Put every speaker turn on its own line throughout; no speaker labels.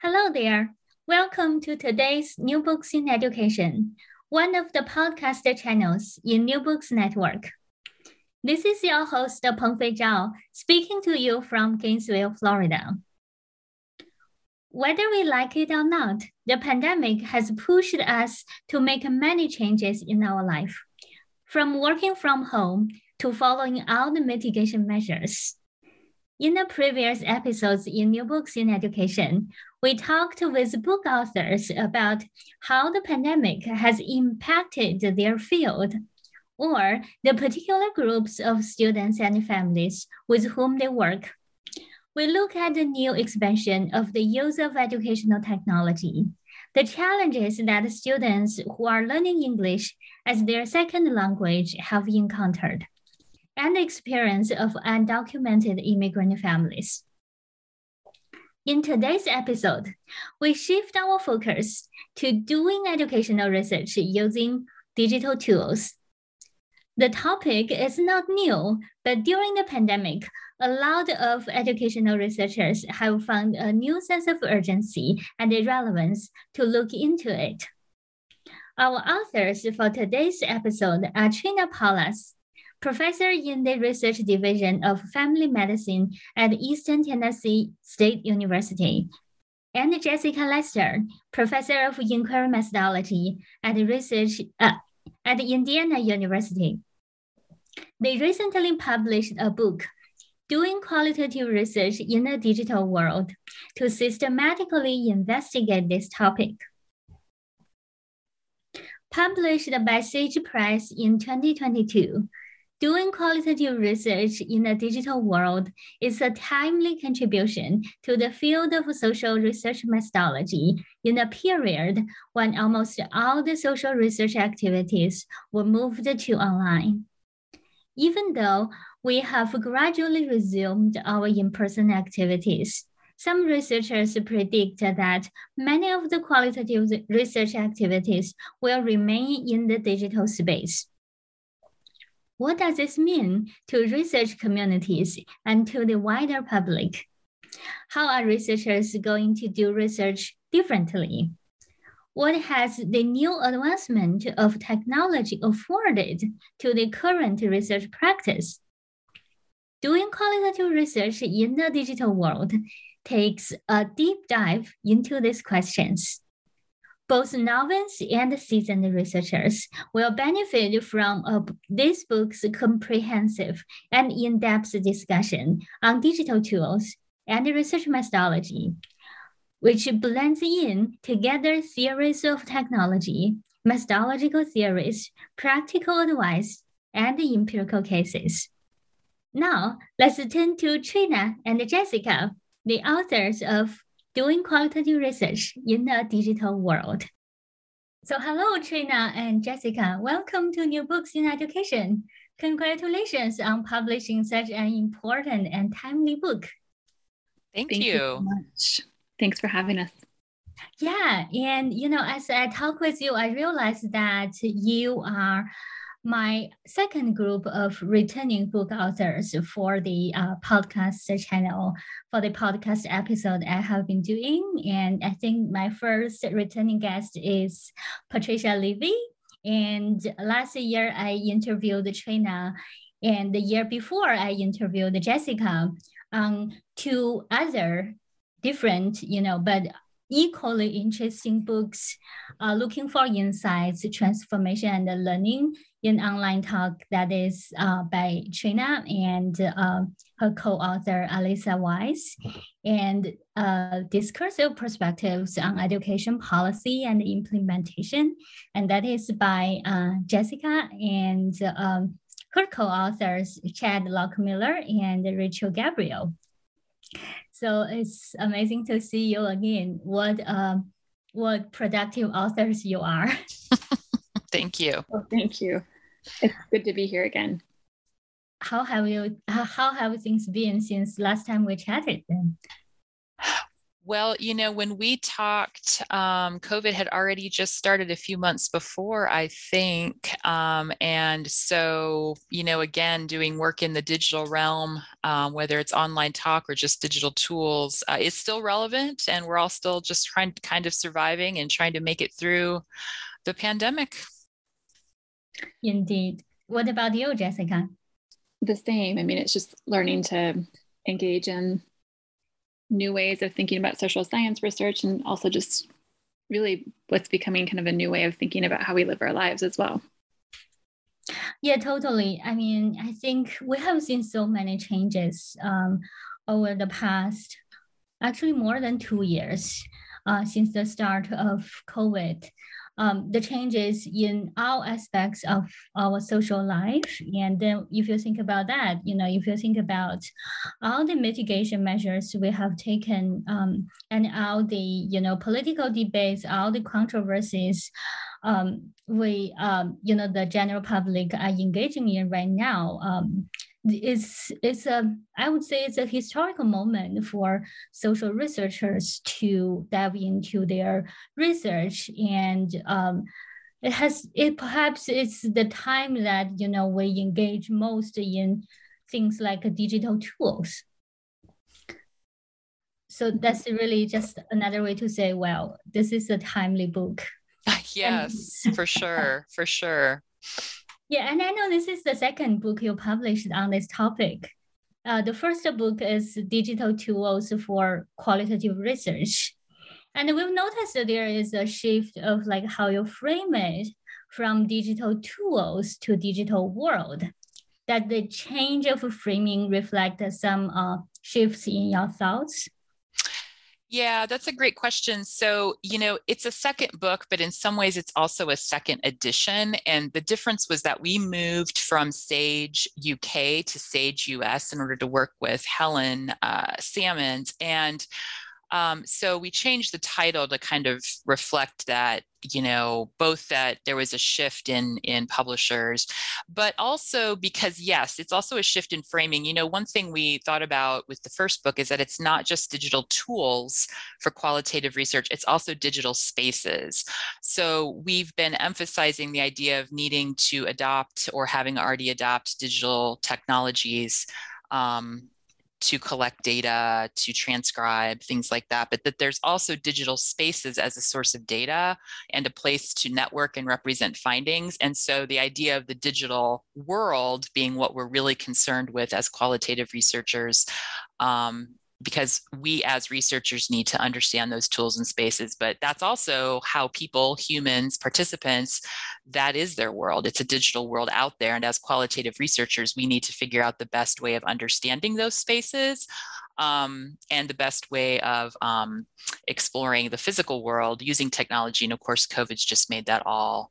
Hello there. Welcome to today's New Books in Education, one of the podcast channels in New Books Network. This is your host, Pengfei Zhao, speaking to you from Gainesville, Florida. Whether we like it or not, the pandemic has pushed us to make many changes in our life, from working from home to following all the mitigation measures. In the previous episodes in New Books in Education, we talked with book authors about how the pandemic has impacted their field or the particular groups of students and families with whom they work. We look at the new expansion of the use of educational technology, the challenges that students who are learning English as their second language have encountered, and the experience of undocumented immigrant families. In today's episode, we shift our focus to doing educational research using digital tools. The topic is not new, but during the pandemic, a lot of educational researchers have found a new sense of urgency and relevance to look into it. Our authors for today's episode are Trena Paulus, professor in the research division of family medicine at Eastern Tennessee State University, and Jessica Lester, professor of inquiry methodology at research uh, at Indiana University. They recently published a book, Doing Qualitative Research in a Digital World, to systematically investigate this topic. Published by Sage Press in 2022, Doing qualitative research in the digital world is a timely contribution to the field of social research methodology in a period when almost all the social research activities were moved to online. Even though we have gradually resumed our in-person activities, some researchers predict that many of the qualitative research activities will remain in the digital space. What does this mean to research communities and to the wider public? How are researchers going to do research differently? What has the new advancement of technology afforded to the current research practice? Doing qualitative research in the digital world takes a deep dive into these questions. Both novice and seasoned researchers will benefit from uh, this book's comprehensive and in-depth discussion on digital tools and research methodology, which blends in together theories of technology, methodological theories, practical advice, and empirical cases. Now, let's turn to Trena and Jessica, the authors of doing qualitative research in the digital world. So hello, Trena and Jessica. Welcome to New Books in Education. Congratulations on publishing such an important and timely book.
Thank, Thank you. you so much. Thanks for having us.
Yeah, and you know, as I talk with you, I realized that you are my second group of returning book authors for the uh, podcast channel for the podcast episode I have been doing. And I think my first returning guest is Patricia Leavy. And last year I interviewed Trena, and the year before I interviewed Jessica on two other different, you know, but equally interesting books uh, looking for insights, transformation, and learning in online talk that is uh, by Trena and uh, her co-author Alyssa Wise, and uh, discursive perspectives on education policy and implementation, and that is by uh, Jessica and um, her co-authors Chad Lochmiller and Rachel Gabriel. So it's amazing to see you again. What um, what productive authors you are.
thank you.
Oh, thank you. It's good to be here again.
How have you? How have things been since last time we chatted? Then?
Well, you know, when we talked, um, COVID had already just started a few months before, I think. Um, and so, you know, again, doing work in the digital realm, um, whether it's online talk or just digital tools, uh, is still relevant. And we're all still just trying to kind of surviving and trying to make it through the pandemic.
Indeed. What about you, Jessica?
The same. I mean, it's just learning to engage in new ways of thinking about social science research and also just really what's becoming kind of a new way of thinking about how we live our lives as well.
Yeah, totally. I mean, I think we have seen so many changes um, over the past, actually more than two years uh, since the start of COVID um, the changes in all aspects of our social life. And then if you think about that, you know, if you think about all the mitigation measures we have taken um, and all the, you know, political debates, all the controversies um, we, um, you know, the general public are engaging in right now, um, it's it's a I would say it's a historical moment for social researchers to dive into their research and um, it has it perhaps it's the time that you know we engage most in things like digital tools. So that's really just another way to say well this is a timely book.
Yes for sure for sure
yeah, and I know this is the second book you published on this topic. Uh, the first book is Digital Tools for Qualitative Research. And we've noticed that there is a shift of like how you frame it from digital tools to digital world. That the change of framing reflect some uh, shifts in your thoughts?
Yeah, that's a great question. So, you know, it's a second book, but in some ways it's also a second edition. And the difference was that we moved from Sage UK to Sage US in order to work with Helen uh, Salmons. And um, so we changed the title to kind of reflect that, you know, both that there was a shift in in publishers, but also because yes, it's also a shift in framing. You know, one thing we thought about with the first book is that it's not just digital tools for qualitative research; it's also digital spaces. So we've been emphasizing the idea of needing to adopt or having already adopt digital technologies. Um, to collect data, to transcribe, things like that, but that there's also digital spaces as a source of data and a place to network and represent findings. And so the idea of the digital world being what we're really concerned with as qualitative researchers um, because we as researchers need to understand those tools and spaces but that's also how people humans participants that is their world it's a digital world out there and as qualitative researchers we need to figure out the best way of understanding those spaces um, and the best way of um, exploring the physical world using technology and of course covid's just made that all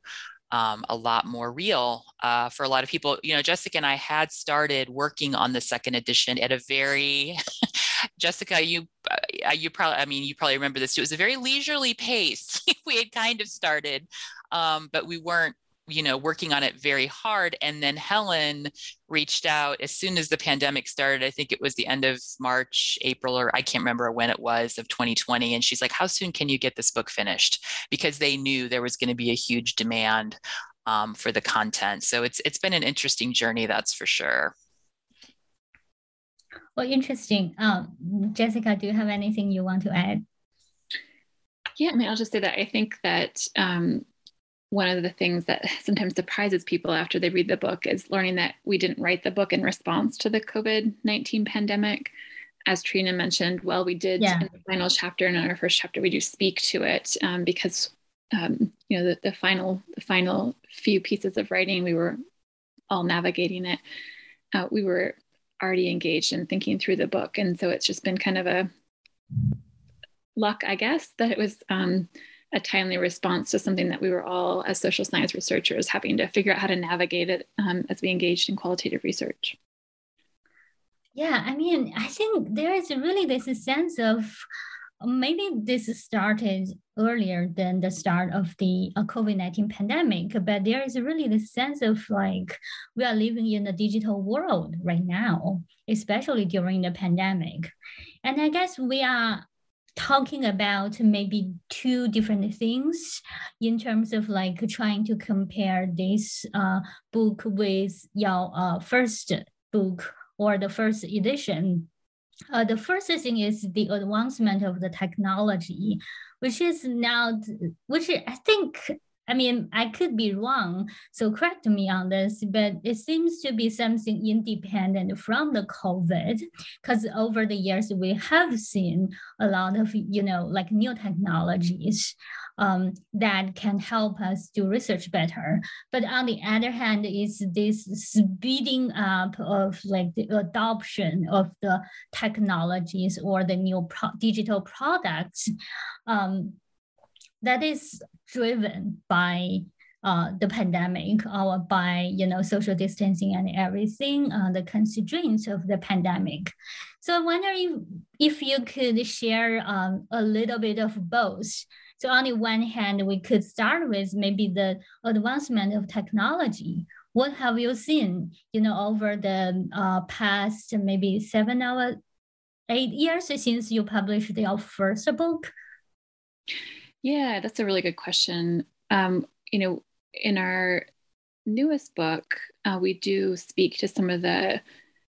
um, a lot more real uh, for a lot of people. You know, Jessica and I had started working on the second edition at a very Jessica, you uh, you probably I mean you probably remember this. Too. It was a very leisurely pace. we had kind of started, um, but we weren't you know working on it very hard and then helen reached out as soon as the pandemic started i think it was the end of march april or i can't remember when it was of 2020 and she's like how soon can you get this book finished because they knew there was going to be a huge demand um, for the content so it's it's been an interesting journey that's for sure
well, interesting. Um, Jessica, do you have anything you want to add?
Yeah, I mean, I'll just say that I think that um, one of the things that sometimes surprises people after they read the book is learning that we didn't write the book in response to the COVID 19 pandemic. as Trena mentioned, well, we did yeah. in the final chapter and in our first chapter, we do speak to it um, because um, you know the, the final the final few pieces of writing we were all navigating it. Uh, we were already engaged in thinking through the book, and so it's just been kind of a luck, I guess, that it was um, a timely response to something that we were all, as social science researchers, having to figure out how to navigate it um, as we engaged in qualitative research.
Yeah, I mean, I think there is really this sense of maybe this started earlier than the start of the uh, COVID-19 pandemic, but there is really this sense of like we are living in a digital world right now, especially during the pandemic. And I guess we are talking about maybe two different things in terms of like trying to compare this uh, book with your uh, first book or the first edition. Uh, the first thing is the advancement of the technology, which is now, which I think I mean, I could be wrong, so correct me on this, but it seems to be something independent from the COVID, because over the years we have seen a lot of, you know, like new technologies um, that can help us do research better. But on the other hand, is this speeding up of like the adoption of the technologies or the new pro digital products. Um, that is driven by uh, the pandemic or by you know social distancing and everything, uh, the constraints of the pandemic. So I wonder if, if you could share um, a little bit of both. So on the one hand, we could start with maybe the advancement of technology. What have you seen, you know, over the uh, past maybe seven or eight years since you published your first book?
Yeah, that's a really good question. Um, you know, in our newest book, uh, we do speak to some of the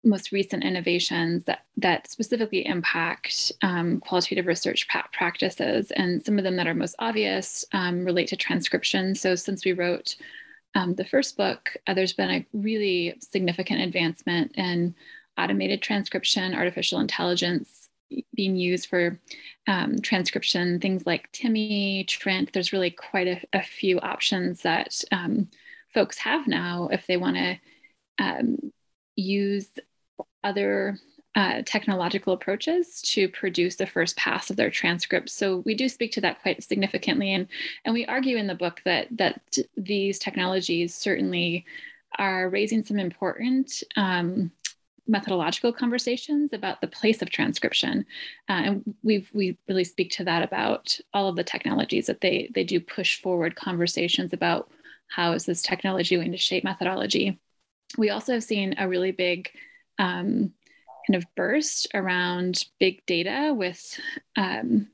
most recent innovations that that specifically impact um, qualitative research practices, and some of them that are most obvious um, relate to transcription. So, since we wrote um, the first book, uh, there's been a really significant advancement in automated transcription, artificial intelligence, being used for um, transcription, things like Temi, Trint. There's really quite a, a few options that um, folks have now if they want to um, use other uh, technological approaches to produce the first pass of their transcripts. So we do speak to that quite significantly, and and we argue in the book that that these technologies certainly are raising some important um, methodological conversations about the place of transcription. Uh, and we we really speak to that about all of the technologies that they they do push forward conversations about how is this technology going to shape methodology. We also have seen a really big um, kind of burst around big data with um,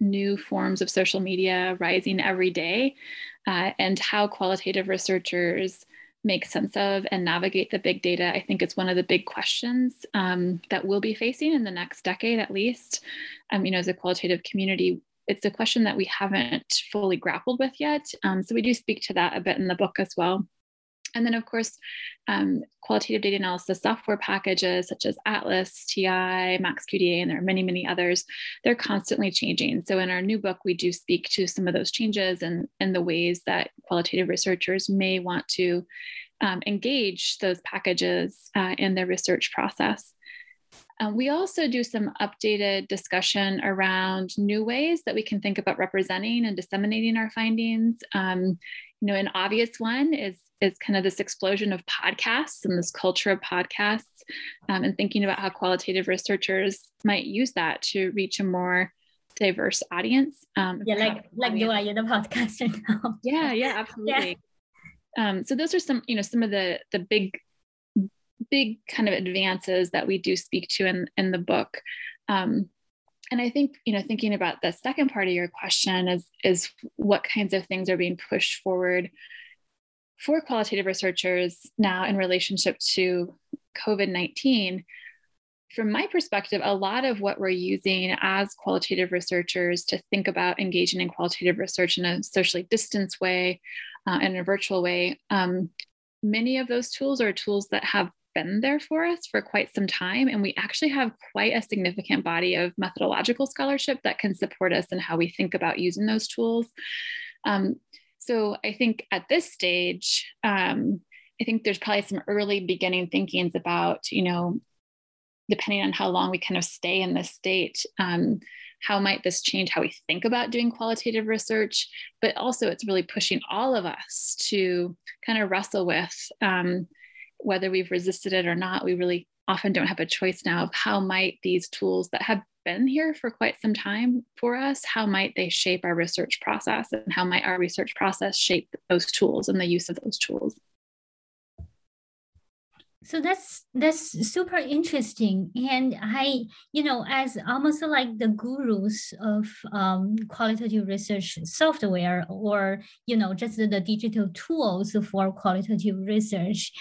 new forms of social media rising every day uh, and how qualitative researchers make sense of and navigate the big data, I think it's one of the big questions um, that we'll be facing in the next decade at least. Um, you know, as a qualitative community, it's a question that we haven't fully grappled with yet. Um, so we do speak to that a bit in the book as well. And then, of course, um, qualitative data analysis software packages such as Atlas, TI, MaxQDA, and there are many, many others, they're constantly changing. So, in our new book, we do speak to some of those changes and, and the ways that qualitative researchers may want to um, engage those packages uh, in their research process. Um, we also do some updated discussion around new ways that we can think about representing and disseminating our findings. Um, you know, an obvious one is is kind of this explosion of podcasts and this culture of podcasts, um, and thinking about how qualitative researchers might use that to reach a more diverse audience.
Um, yeah, like like you are in the podcast now.
Yeah, yeah, absolutely. Yeah. Um, so those are some, you know, some of the the big big kind of advances that we do speak to in in the book. Um, and I think, you know, thinking about the second part of your question is, is what kinds of things are being pushed forward for qualitative researchers now in relationship to COVID 19. From my perspective, a lot of what we're using as qualitative researchers to think about engaging in qualitative research in a socially distanced way uh, and in a virtual way, um, many of those tools are tools that have been there for us for quite some time. And we actually have quite a significant body of methodological scholarship that can support us in how we think about using those tools. Um, so I think at this stage, um, I think there's probably some early beginning thinkings about, you know, depending on how long we kind of stay in this state, um, how might this change how we think about doing qualitative research? But also, it's really pushing all of us to kind of wrestle with um, whether we've resisted it or not. We really often don't have a choice now of how might these tools that have been here for quite some time for us how might they shape our research process and how might our research process shape those tools and the use of those tools?
So that's that's super interesting. And i you know as almost like the gurus of um, qualitative research software or you know just the, the digital tools for qualitative research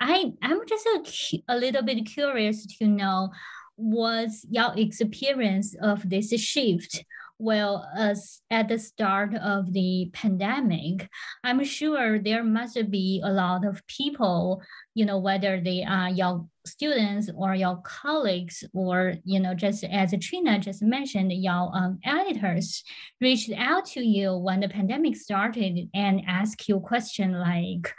i i'm just a, a little bit curious to know what's your experience of this shift? Well as at the start of the pandemic i'm sure there must be a lot of people you know whether they are your students or your colleagues or you know just as trena just mentioned your um, editors reached out to you when the pandemic started and asked you question like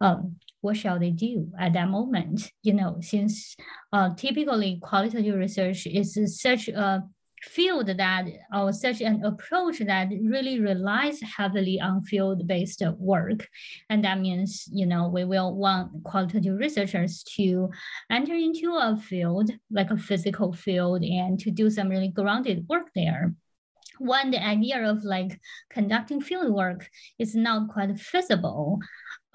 um, what shall they do at that moment? You know since uh, typically qualitative research is such a field that or such an approach that really relies heavily on field-based work. And that means you know we will want qualitative researchers to enter into a field like a physical field and to do some really grounded work there. When the idea of like conducting field work is not quite feasible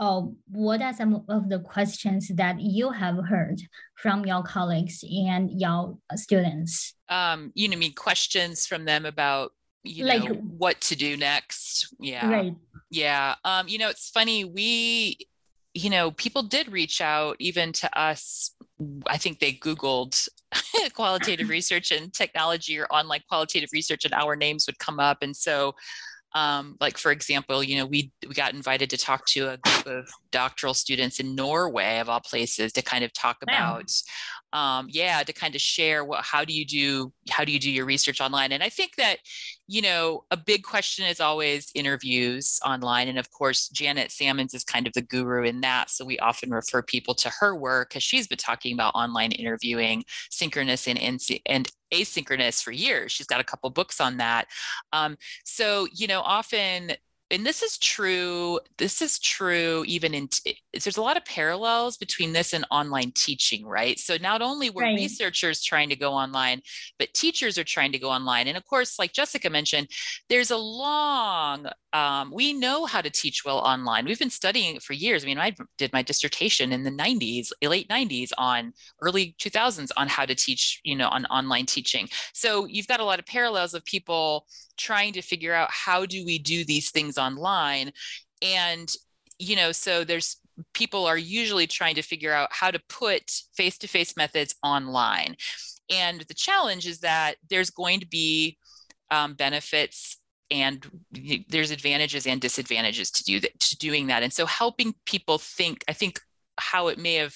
uh, what are some of the questions that you have heard from your colleagues and your students?
Um, you know, I mean, questions from them about you like, know what to do next. Yeah, right. Yeah. Um, you know, it's funny. We, you know, people did reach out even to us. I think they Googled qualitative research and technology or online qualitative research, and our names would come up. And so um, like for example, you know, we we got invited to talk to a group of doctoral students in Norway, of all places, to kind of talk wow. about, um, yeah, to kind of share what how do you do how do you do your research online? And I think that, you know, a big question is always interviews online, and of course, Janet Salmons is kind of the guru in that. So we often refer people to her work because she's been talking about online interviewing, synchronous and and asynchronous for years. She's got a couple books on that. Um, so, you know, often and this is true this is true even in t- there's a lot of parallels between this and online teaching right? So not only were right. researchers trying to go online but teachers are trying to go online. And of course like jessica mentioned there's a long um, we know how to teach well online. We've been studying it for years. I mean i did my dissertation in the 90s late 90s on early 2000s on how to teach you know on online teaching. So you've got a lot of parallels of people trying to figure out how do we do these things online. And you know so there's people are usually trying to figure out how to put face-to-face methods online. And the challenge is that there's going to be um, benefits and there's advantages and disadvantages to do that to doing that. And so helping people think i think how it may have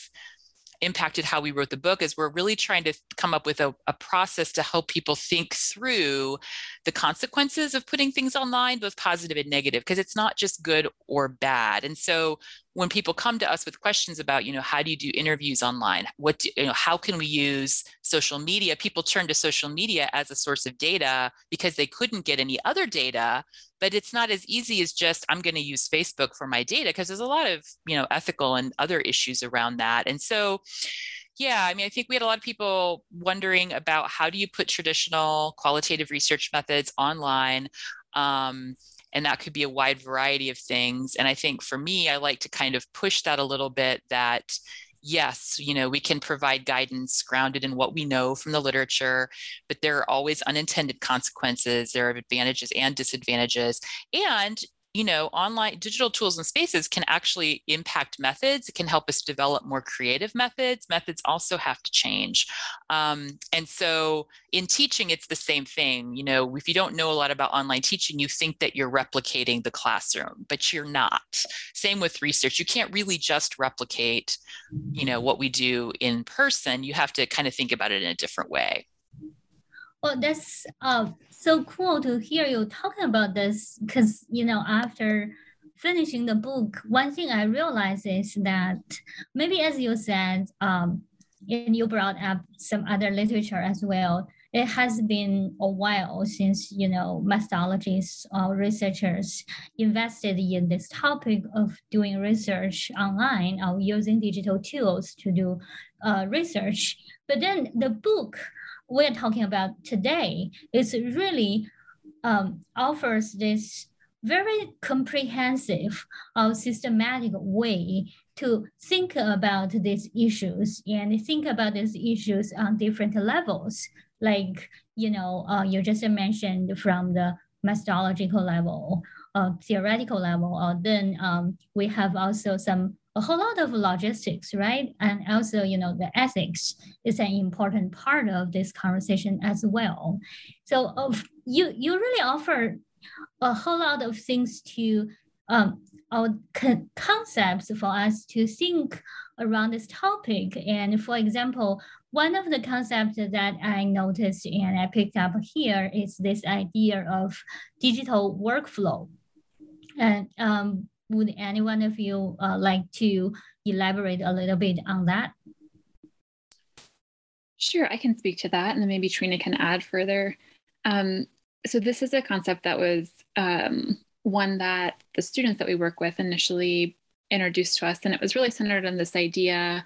impacted how we wrote the book is we're really trying to come up with a, a, process to help people think through the consequences of putting things online both positive and negative because it's not just good or bad. And so when people come to us with questions about you know how do you do interviews online? What do, you know how can we use social media? People turn to social media as a source of data because they couldn't get any other data but it's not as easy as just i'm going to use facebook for my data because there's a lot of you know ethical and other issues around that. And so yeah i mean i think we had a lot of people wondering about how do you put traditional qualitative research methods online? Um, and that could be a wide variety of things and i think for me i like to kind of push that a little bit that yes, you know, we can provide guidance grounded in what we know from the literature, but there are always unintended consequences. There are advantages and disadvantages. And you know, online digital tools and spaces can actually impact methods. It can help us develop more creative methods. Methods also have to change. Um, and so in teaching, it's the same thing. You know, if you don't know a lot about online teaching, you think that you're replicating the classroom, but you're not. Same with research. You can't really just replicate, you know, what we do in person. You have to kind of think about it in a different way.
Well, that's uh, so cool to hear you talking about this because, you know, after finishing the book, one thing I realized is that maybe, as you said, um, and you brought up some other literature as well, it has been a while since you know methodologists or researchers invested in this topic of doing research online or using digital tools to do uh, research. But then the book we're talking about today is really um, offers this very comprehensive or systematic way to think about these issues and think about these issues on different levels. Like, you know, uh, you just mentioned from the methodological level, uh, theoretical level, or then um, we have also some a whole lot of logistics, right? And also, you know, the ethics is an important part of this conversation as well. So uh, you you really offer a whole lot of things to um, our con- concepts for us to think around this topic. And for example, one of the concepts that I noticed and I picked up here is this idea of digital workflow. And um, would any one of you uh, like to elaborate a little bit on that?
Sure, I can speak to that, and then maybe Trena can add further. Um, so this is a concept that was um, one that the students that we work with initially introduced to us, and it was really centered on this idea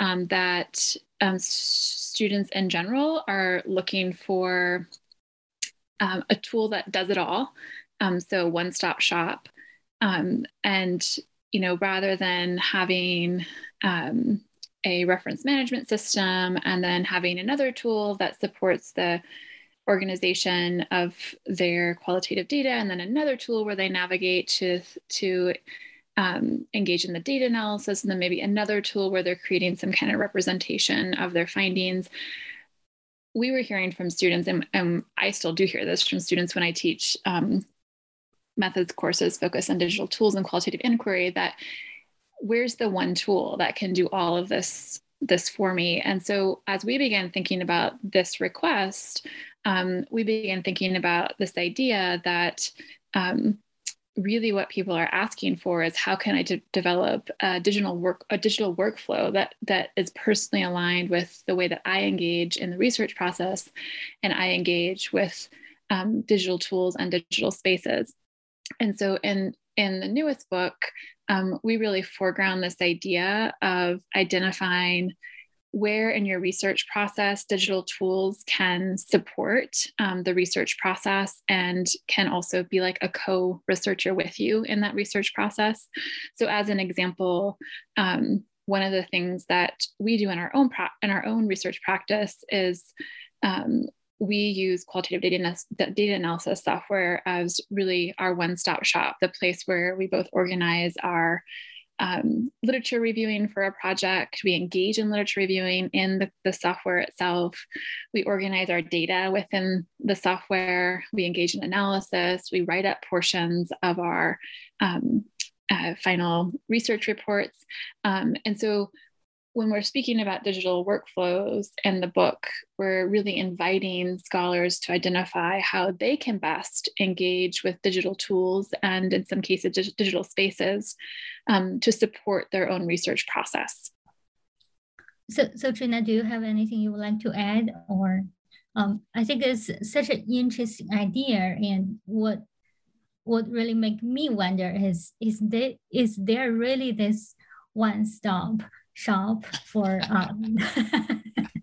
um, that um, students in general are looking for um, a tool that does it all. Um, so one-stop shop um, and, you know, rather than having um, a reference management system and then having another tool that supports the organization of their qualitative data and then another tool where they navigate to, to um, engage in the data analysis and then maybe another tool where they're creating some kind of representation of their findings. We were hearing from students and, and, i still do hear this from students when i teach um, methods courses focus on digital tools and qualitative inquiry that where's the one tool that can do all of this this for me? And so as we began thinking about this request um, we began thinking about this idea that um, really what people are asking for is how can I de- develop a digital work a digital workflow that that is personally aligned with the way that I engage in the research process and I engage with um, digital tools and digital spaces and so in in the newest book um, we really foreground this idea of identifying where in your research process digital tools can support um, the research process and can also be like a co-researcher with you in that research process. So as an example um, one of the things that we do in our own pro- in our own research practice is um, we use qualitative data, data analysis software as really our one-stop shop, the place where we both organize our um, literature reviewing for a project. We engage in literature reviewing in the, the software itself. We organize our data within the software. We engage in analysis. We write up portions of our um, uh, final research reports. Um, and so when we're speaking about digital workflows in the book, we're really inviting scholars to identify how they can best engage with digital tools and, in some cases, digital spaces um, to support their own research process.
So, so Trena, do you have anything you would like to add? Or um, I think it's such an interesting idea, and what what really make me wonder is is there is there really this one stop shop for um,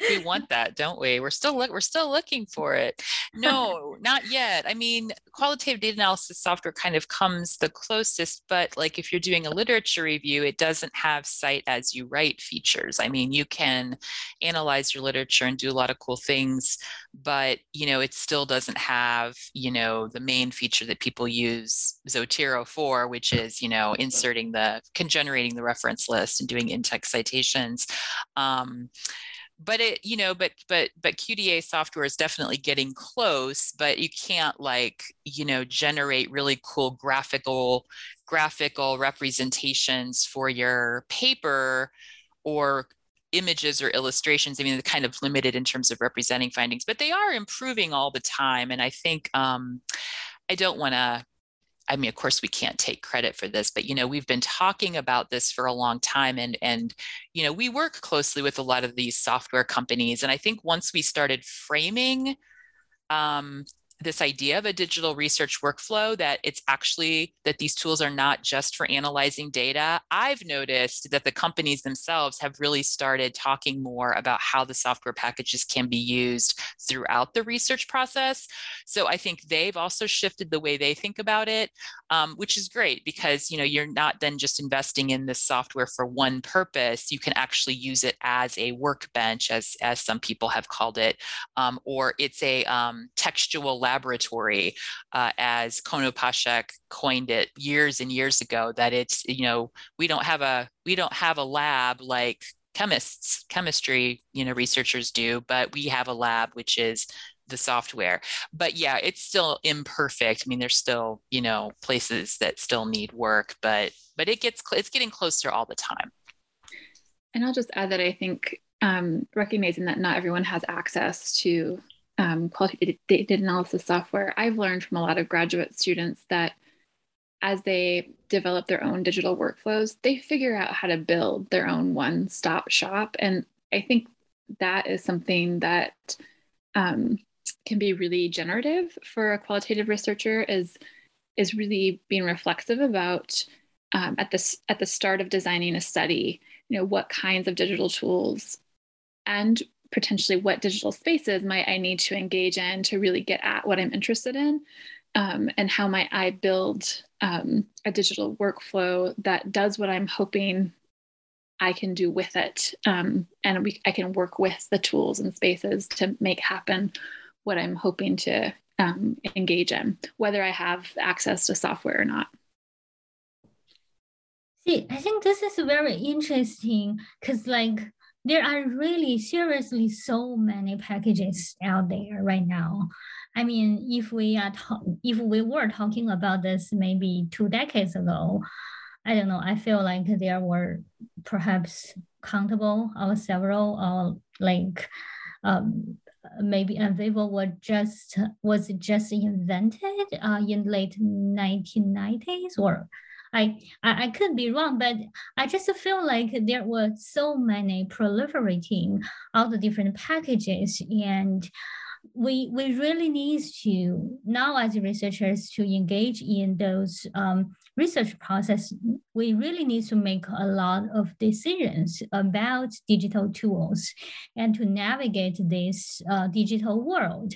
we want that, don't we? We're still look, we're still looking for it. No, not yet. I mean, qualitative data analysis software kind of comes the closest, but like if you're doing a literature review, it doesn't have cite as you write features. I mean, you can analyze your literature and do a lot of cool things, but you know, it still doesn't have, you know, the main feature that people use Zotero for, which is, you know, inserting the can generating the reference list and doing in-text citations. Um, but it you know but but but qda software is definitely getting close but you can't like you know generate really cool graphical graphical representations for your paper or images or illustrations. I mean they're kind of limited in terms of representing findings but they are improving all the time and i think um, i don't want to I mean, of course, we can't take credit for this, but you know, we've been talking about this for a long time, and and you know, we work closely with a lot of these software companies, and I think once we started framing um, this idea of a digital research workflow that it's actually that these tools are not just for analyzing data. I've noticed that the companies themselves have really started talking more about how the software packages can be used throughout the research process. So i think they've also shifted the way they think about it um, which is great because you know you're not then just investing in this software for one purpose. You can actually use it as a workbench as as some people have called it um, or it's a um, textual laboratory, uh, as Konopásek coined it years and years ago. That it's you know we don't have a we don't have a lab like chemists chemistry you know researchers do, but we have a lab which is the software but yeah it's still imperfect i mean there's still you know places that still need work but but it gets it's getting closer all the time
and i'll just add that i think um, recognizing that not everyone has access to um, qualitative data analysis software, I've learned from a lot of graduate students that as they develop their own digital workflows, they figure out how to build their own one stop shop. And I think that is something that um, can be really generative for a qualitative researcher is is really being reflexive about um, at this at the start of designing a study you know what kinds of digital tools and potentially what digital spaces might I need to engage in to really get at what I'm interested in? Um, and how might I build um, a digital workflow that does what I'm hoping I can do with it? Um, and we, I can work with the tools and spaces to make happen what I'm hoping to um, engage in, whether I have access to software or not.
See, I think this is very interesting because, like, there are really seriously so many packages out there right now. I mean, if we are if we were talking about this maybe two decades ago, I don't know. I feel like there were perhaps countable or several or like um, maybe NVivo was just was just invented uh, in late 1990s or I, I, I could be wrong, but I just feel like there were so many proliferating all the different packages and we we really need to now as researchers to engage in those um, research process we really need to make a lot of decisions about digital tools and to navigate this uh, digital world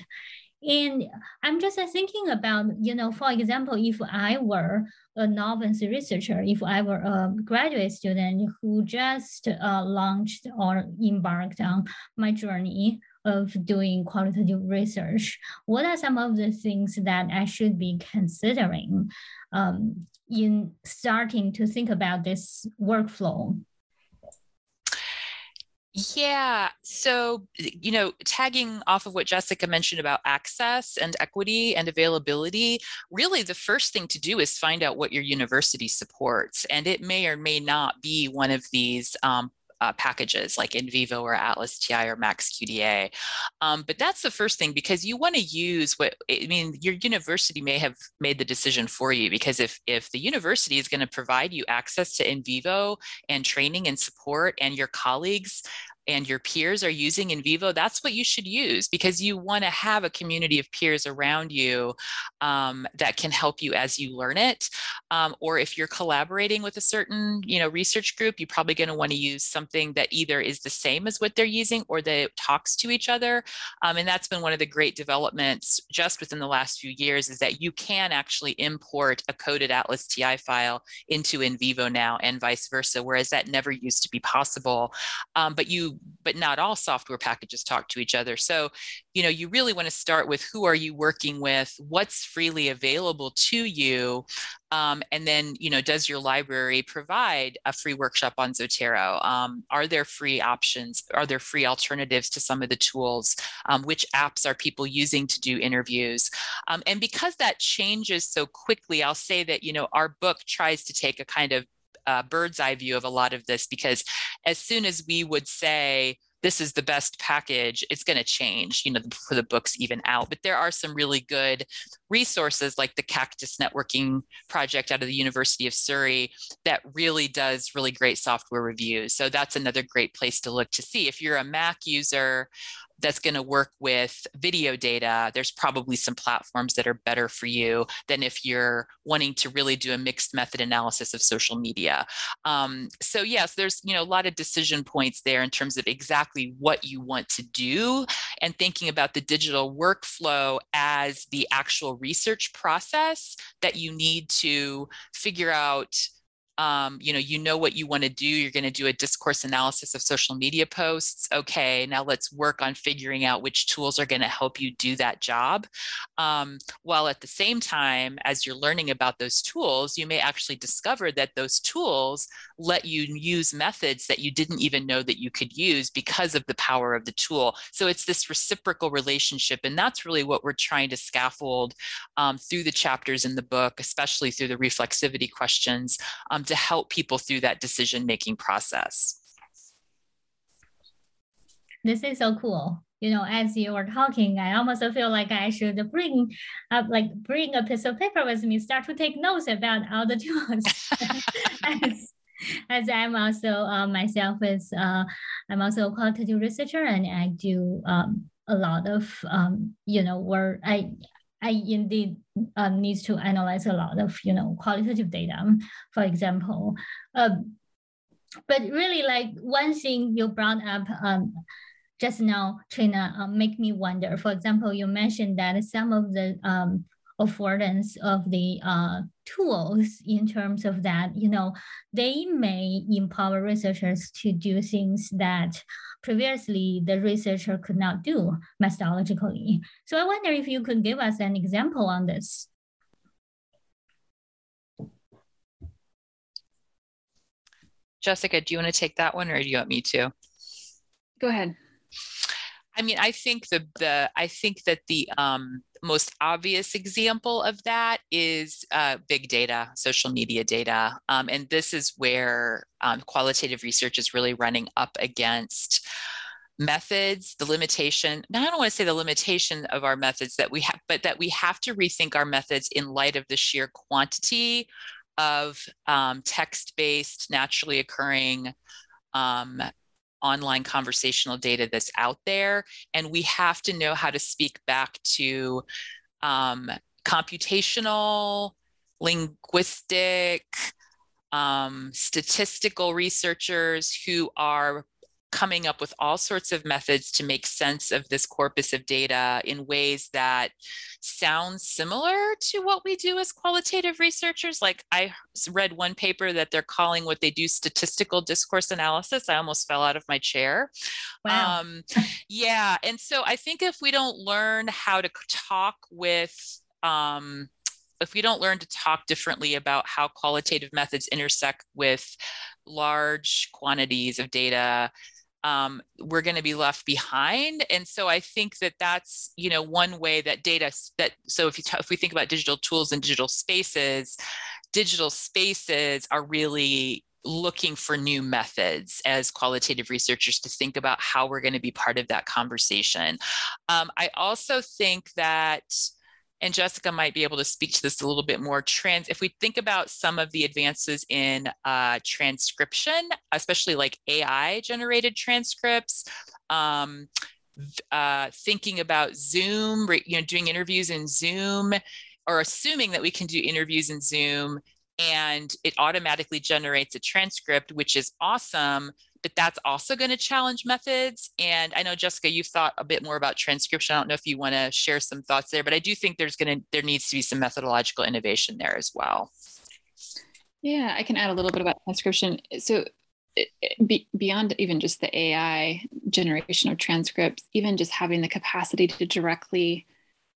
and I'm just thinking about, you know, for example, if I were a novice researcher, if I were a graduate student who just uh, launched or embarked on my journey of doing qualitative research, what are some of the things that I should be considering um, in starting to think about this workflow?
Yeah. So, you know, tagging off of what Jessica mentioned about access and equity and availability, really the first thing to do is find out what your university supports. And it may or may not be one of these um, uh, packages like NVivo or Atlas TI or Max QDA. Um, but that's the first thing because you want to use what I mean. Your university may have made the decision for you because if if the university is going to provide you access to NVivo and training and support, and your colleagues and your peers are using NVivo that's what you should use because you want to have a community of peers around you um, that can help you as you learn it. Um, or if you're collaborating with a certain, you know, research group, you're probably going to want to use something that either is the same as what they're using or that talks to each other. Um, and that's been one of the great developments just within the last few years is that you can actually import a coded Atlas TI file into NVivo now and vice versa, whereas that never used to be possible. Um, but you but not all software packages talk to each other. So, you know, you really want to start with who are you working with, what's freely available to you, um, and then, you know, does your library provide a free workshop on Zotero? Um, are there free options? Are there free alternatives to some of the tools? Um, which apps are people using to do interviews? Um, and because that changes so quickly, I'll say that, you know, our book tries to take a kind of uh, bird's eye view of a lot of this because as soon as we would say this is the best package it's going to change you know for the books even out. But there are some really good resources like the CAQDAS networking project out of the university of surrey that really does really great software reviews. So that's another great place to look to see. If you're a mac user that's going to work with video data, there's probably some platforms that are better for you than if you're wanting to really do a mixed method analysis of social media. Um, so yes, there's you know a lot of decision points there in terms of exactly what you want to do and thinking about the digital workflow as the actual research process that you need to figure out um, you know you know what you want to do you're going to do a discourse analysis of social media posts okay now let's work on figuring out which tools are going to help you do that job um, while at the same time as you're learning about those tools you may actually discover that those tools let you use methods that you didn't even know that you could use because of the power of the tool. So it's this reciprocal relationship and that's really what we're trying to scaffold um, through the chapters in the book especially through the reflexivity questions to help people through that decision making process.
This is so cool. You know, as you were talking, I almost feel like I should bring up, like, bring a piece of paper with me, start to take notes about all the tools. as, as I'm also uh, myself is, uh, I'm also a qualitative researcher, and I do um, a lot of, um, you know, work. I I indeed uh, needs to analyze a lot of you know qualitative data, for example. Um, but really, like one thing you brought up um, just now, Trena, uh, make me wonder. For example, you mentioned that some of the um, affordance of the uh, tools in terms of that, you know, they may empower researchers to do things that previously the researcher could not do methodologically. So I wonder if you could give us an example on this.
Jessica, do you want to take that one or do you want me to?
Go ahead.
I mean, I think the the I think that the um, most obvious example of that is uh, big data, social media data, um, and this is where um, qualitative research is really running up against methods the limitation now i don't want to say the limitation of our methods that we have but that we have to rethink our methods in light of the sheer quantity of um, text-based naturally occurring um, online conversational data that's out there. And we have to know how to speak back to um, computational, linguistic, um, statistical researchers who are coming up with all sorts of methods to make sense of this corpus of data in ways that sound similar to what we do as qualitative researchers. Like I read one paper that they're calling what they do statistical discourse analysis. I almost fell out of my chair. Wow. Um, yeah. And so I think if we don't learn how to talk with, um, if we don't learn to talk differently about how qualitative methods intersect with large quantities of data um, we're going to be left behind. And so i think that that's you know one way that data that so if you t- if we think about digital tools and digital spaces digital spaces are really looking for new methods as qualitative researchers to think about how we're going to be part of that conversation. Um, i also think that and Jessica might be able to speak to this a little bit more. Trans, if we think about some of the advances in uh, transcription, especially like AI generated transcripts, um, uh, thinking about Zoom, you know, doing interviews in Zoom, or assuming that we can do interviews in Zoom and it automatically generates a transcript, which is awesome but that's also going to challenge methods. And I know Jessica, you've thought a bit more about transcription. I don't know if you want to share some thoughts there, but I do think there's going to there needs to be some methodological innovation there as well.
Yeah, I can add a little bit about transcription. So be, beyond even just the AI generation of transcripts, even just having the capacity to directly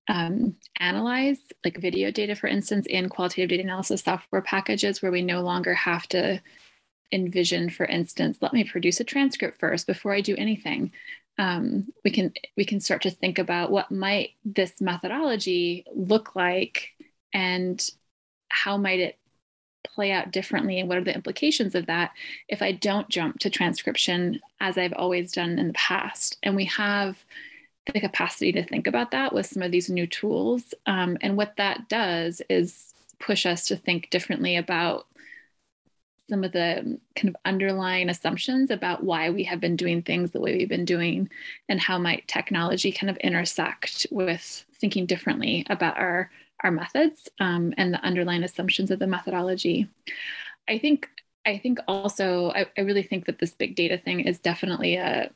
um, analyze like video data, for instance, in qualitative data analysis software packages where we no longer have to envision, for instance, let me produce a transcript first before I do anything. Um, we can we can start to think about what might this methodology look like and how might it play out differently and what are the implications of that if I don't jump to transcription as I've always done in the past. And we have the capacity to think about that with some of these new tools. Um, and what that does is push us to think differently about some of the kind of underlying assumptions about why we have been doing things the way we've been doing and how might technology kind of intersect with thinking differently about our our methods um, and the underlying assumptions of the methodology. I think i think also I, I, really think that this big data thing is definitely a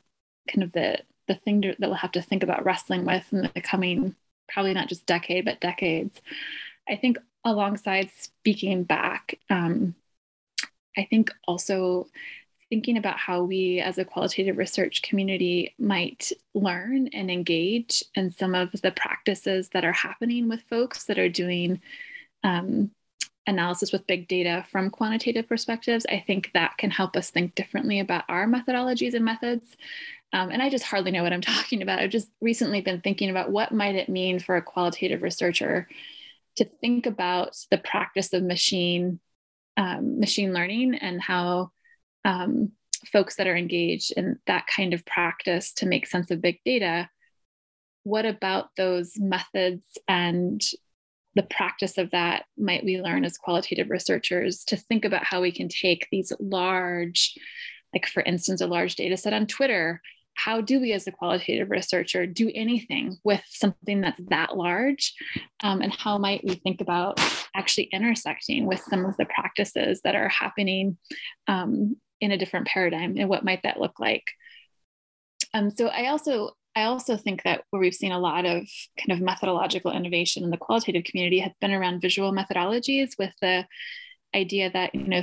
kind of the the thing to, that we'll have to think about wrestling with in the coming probably not just decade but decades. I think alongside speaking back um, I think also thinking about how we as a qualitative research community might learn and engage in some of the practices that are happening with folks that are doing um, analysis with big data from quantitative perspectives, I think that can help us think differently about our methodologies and methods. Um, and I just hardly know what I'm talking about. I've just recently been thinking about what might it mean for a qualitative researcher to think about the practice of machine um, machine learning and how um, folks that are engaged in that kind of practice to make sense of big data, what about those methods and the practice of that might we learn as qualitative researchers to think about how we can take these large, like for instance, a large data set on Twitter how do we as a qualitative researcher do anything with something that's that large? Um, and how might we think about actually intersecting with some of the practices that are happening um, in a different paradigm and what might that look like? Um, so i also i also think that where we've seen a lot of kind of methodological innovation in the qualitative community has been around visual methodologies with the idea that you know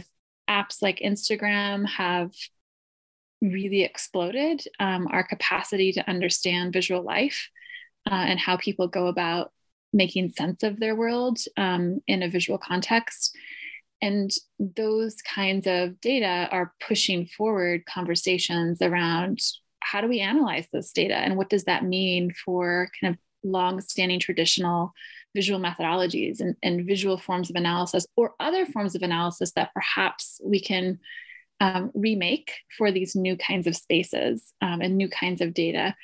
apps like instagram have really exploded um, our capacity to understand visual life uh, and how people go about making sense of their world um, in a visual context. And those kinds of data are pushing forward conversations around how do we analyze this data and what does that mean for kind of long-standing traditional visual methodologies and, and visual forms of analysis or other forms of analysis that perhaps we can um, remake for these new kinds of spaces um, and new kinds of data.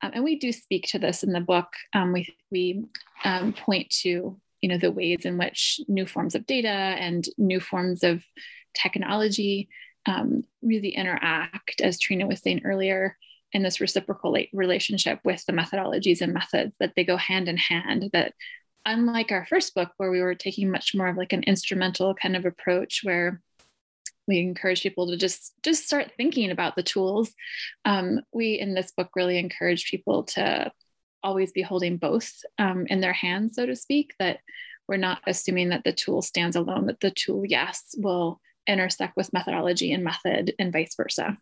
Um, and we do speak to this in the book. Um, we we um, point to you know the ways in which new forms of data and new forms of technology um, really interact, as Trena was saying earlier, in this reciprocal relationship with the methodologies and methods that they go hand in hand. That unlike our first book, where we were taking much more of like an instrumental kind of approach, where we encourage people to just just start thinking about the tools. Um, we in this book really encourage people to always be holding both um, in their hands so to speak that we're not assuming that the tool stands alone that the tool yes will intersect with methodology and method and vice versa.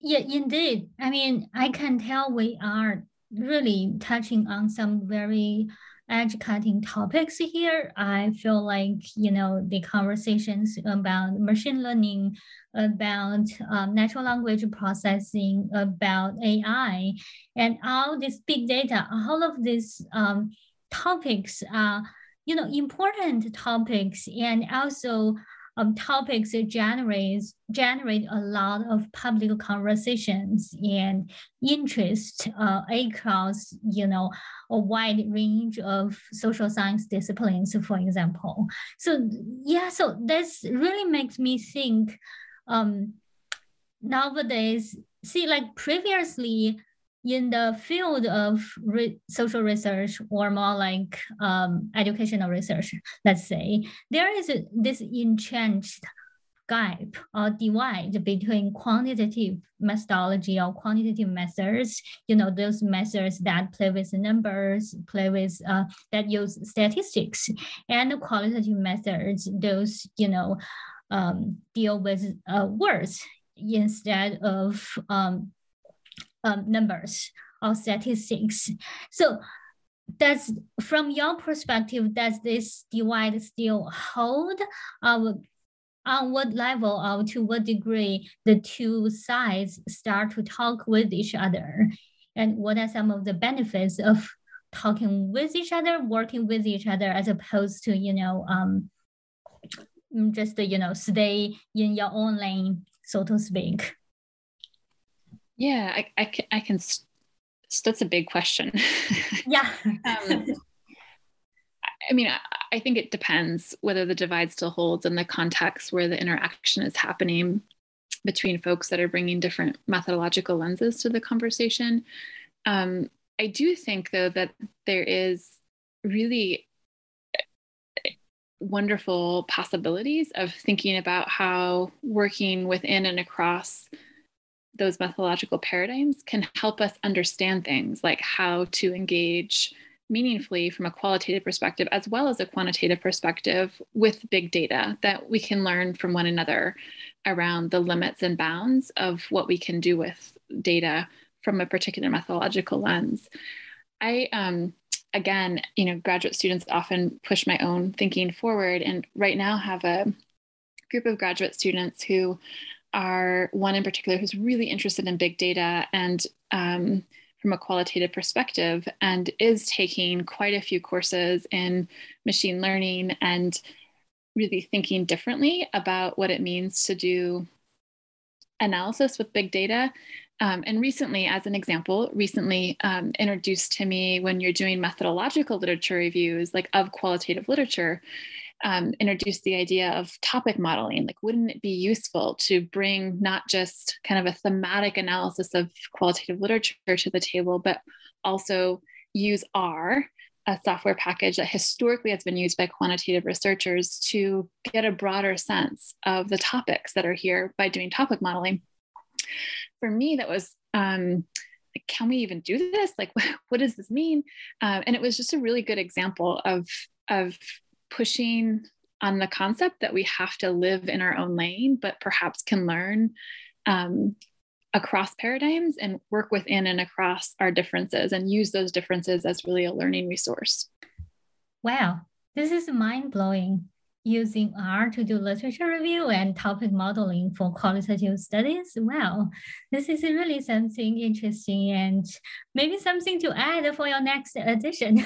Yeah indeed. I mean i can tell we are really touching on some very edge cutting topics here. I feel like, you know, the conversations about machine learning, about um, natural language processing, about AI, and all this big data, all of these um, topics are, you know, important topics and also um, topics generates generate a lot of public conversations and interest uh, across you know a wide range of social science disciplines, for example. So yeah, so this really makes me think. Um, nowadays, see, like previously, in the field of re social research or more like um, educational research, let's say, there is a, this entrenched gap or divide between quantitative methodology or quantitative methods, you know, those methods that play with numbers, play with, uh, that use statistics, and qualitative methods, those, you know, um, deal with uh, words instead of um, um, numbers or statistics. So does from your perspective, does this divide still hold? Uh, on what level or to what degree the two sides start to talk with each other? And what are some of the benefits of talking with each other, working with each other, as opposed to, you know, um, just, you know, stay in your own lane, so to speak?
Yeah, I, I can, I can that's a big question.
Yeah.
um, I mean, I, I think it depends whether the divide still holds in the context where the interaction is happening between folks that are bringing different methodological lenses to the conversation. Um, I do think, though, that there is really wonderful possibilities of thinking about how working within and across those methodological paradigms can help us understand things like how to engage meaningfully from a qualitative perspective as well as a quantitative perspective with big data that we can learn from one another around the limits and bounds of what we can do with data from a particular methodological lens. I um, again, you know, graduate students often push my own thinking forward, and right now have a group of graduate students who are one in particular who's really interested in big data and um, from a qualitative perspective and is taking quite a few courses in machine learning and really thinking differently about what it means to do analysis with big data. Um, and recently, as an example, recently um, introduced to me when you're doing methodological literature reviews, like of qualitative literature, um, introduced the idea of topic modeling. Like, wouldn't it be useful to bring not just kind of a thematic analysis of qualitative literature to the table, but also use R, a software package that historically has been used by quantitative researchers to get a broader sense of the topics that are here by doing topic modeling. For me, that was um, can we even do this? Like, what does this mean? Um, and it was just a really good example of of pushing on the concept that we have to live in our own lane, but perhaps can learn um, across paradigms and work within and across our differences and use those differences as really a learning resource.
Wow, this is mind blowing. Using R to do literature review and topic modeling for qualitative studies. Wow, this is really something interesting and maybe something to add for your next edition.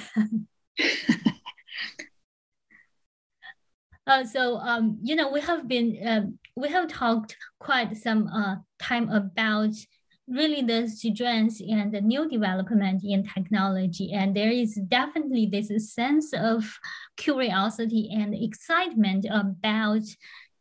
Uh, so um, you know, we have been um, we have talked quite some uh, time about really the strengths and the new development in technology, and there is definitely this sense of curiosity and excitement about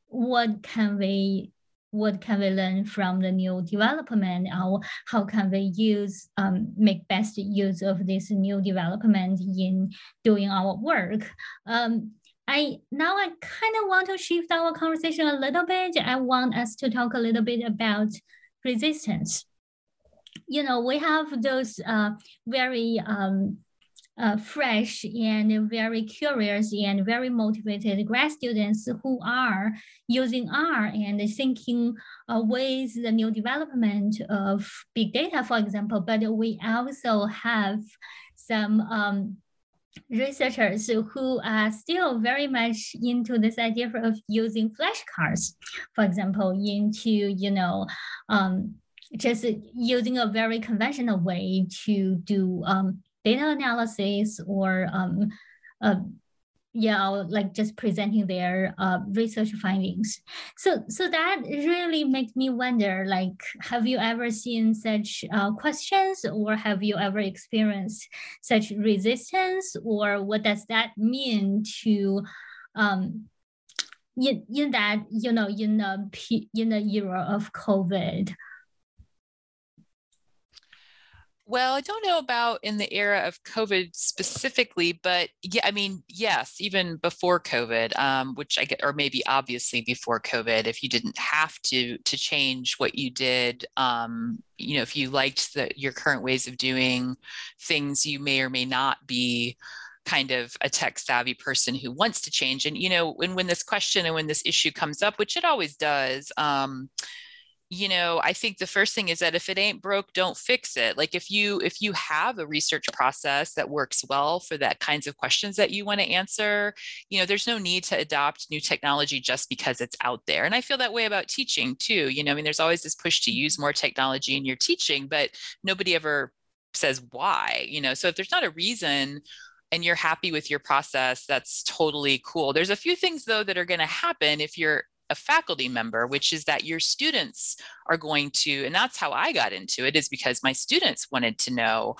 what can we what can we learn from the new development or how can we use um, make best use of this new development in doing our work. Um, I now I kind of want to shift our conversation a little bit. I want us to talk a little bit about resistance. You know, we have those uh, very um, uh, fresh and very curious and very motivated grad students who are using R and thinking uh, with the new development of big data, for example. But we also have some um, researchers who are still very much into this idea of using flashcards, for example, into, you know, um, just using a very conventional way to do um, data analysis or um, uh, yeah like just presenting their uh, research findings. So so that really makes me wonder like have you ever seen such uh, questions or have you ever experienced such resistance? Or what does that mean to um in, in that you know in the in the era of covid
well, I don't know about in the era of COVID specifically, but yeah, I mean, yes, even before COVID, um, which I get, or maybe obviously before COVID, if you didn't have to to change what you did, um, you know, if you liked the, your current ways of doing things, you may or may not be kind of a tech savvy person who wants to change. And you know, when when this question and when this issue comes up, which it always does. Um, you know i think the first thing is that if it ain't broke don't fix it. Like if you if you have a research process that works well for that kinds of questions that you want to answer you know there's no need to adopt new technology just because it's out there. And i feel that way about teaching too you know i mean there's always this push to use more technology in your teaching but nobody ever says why you know? So if there's not a reason and you're happy with your process that's totally cool. There's a few things though that are going to happen if you're a faculty member, which is that your students are going to, and that's how I got into it, is because my students wanted to know.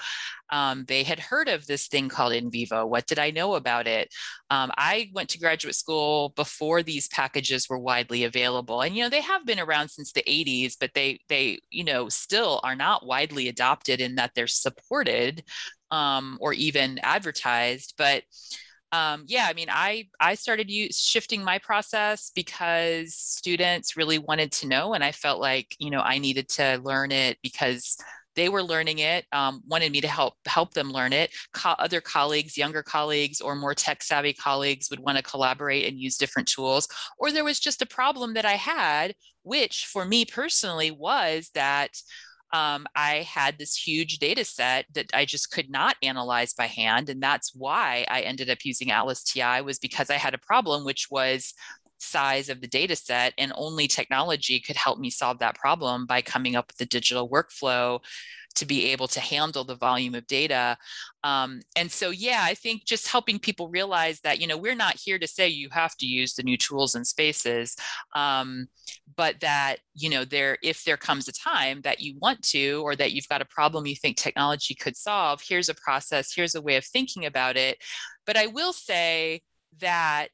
Um, they had heard of this thing called NVivo. What did I know about it? Um, I went to graduate school before these packages were widely available, and you know they have been around since the 80s, but they they you know still are not widely adopted in that they're supported um, or even advertised, but um, yeah, I mean, I I started use, shifting my process because students really wanted to know, and I felt like you know I needed to learn it because they were learning it um, wanted me to help help them learn it. Co- other colleagues younger colleagues or more tech savvy colleagues would want to collaborate and use different tools or there was just a problem that i had which for me personally was that um, I had this huge data set that I just could not analyze by hand. And that's why I ended up using ATLAS.ti was because I had a problem, which was size of the data set and only technology could help me solve that problem by coming up with a digital workflow to be able to handle the volume of data. Um, and so, yeah, I think just helping people realize that, you know, we're not here to say you have to use the new tools and spaces, um, but that, you know, there, if there comes a time that you want to, or that you've got a problem you think technology could solve, here's a process, here's a way of thinking about it. But I will say that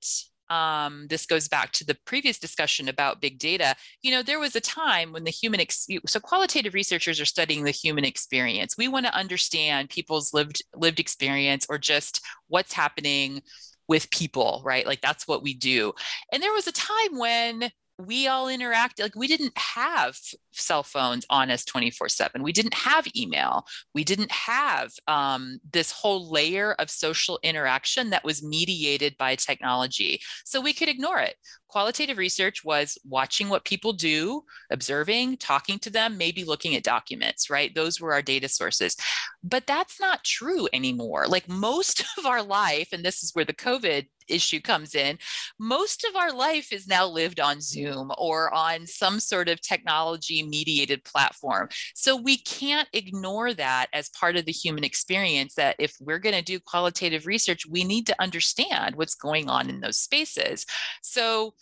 um, this goes back to the previous discussion about big data. You know, there was a time when the human, ex- so qualitative researchers are studying the human experience. We want to understand people's lived lived experience or just what's happening with people, right? Like that's what we do. And there was a time when we all interact like we didn't have cell phones on us 24 7 we didn't have email. We didn't have um, this whole layer of social interaction that was mediated by technology. So we could ignore it. Qualitative research was watching what people do observing talking to them maybe looking at documents right? Those were our data sources. But that's not true anymore. Like most of our life and this is where the covid issue comes in most of our life is now lived on zoom or on some sort of technology mediated platform. So we can't ignore that as part of the human experience that if we're going to do qualitative research we need to understand what's going on in those spaces. So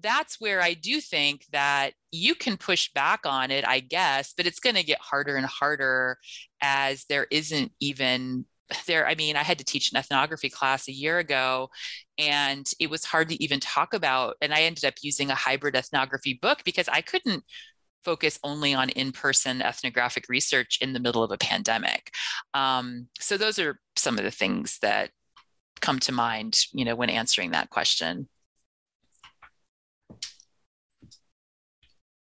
that's where I do think that you can push back on it, I guess, but it's going to get harder and harder as there isn't even there i mean i had to teach an ethnography class a year ago and it was hard to even talk about and i ended up using a hybrid ethnography book because i couldn't focus only on in-person ethnographic research in the middle of a pandemic um, so those are some of the things that come to mind you know when answering that question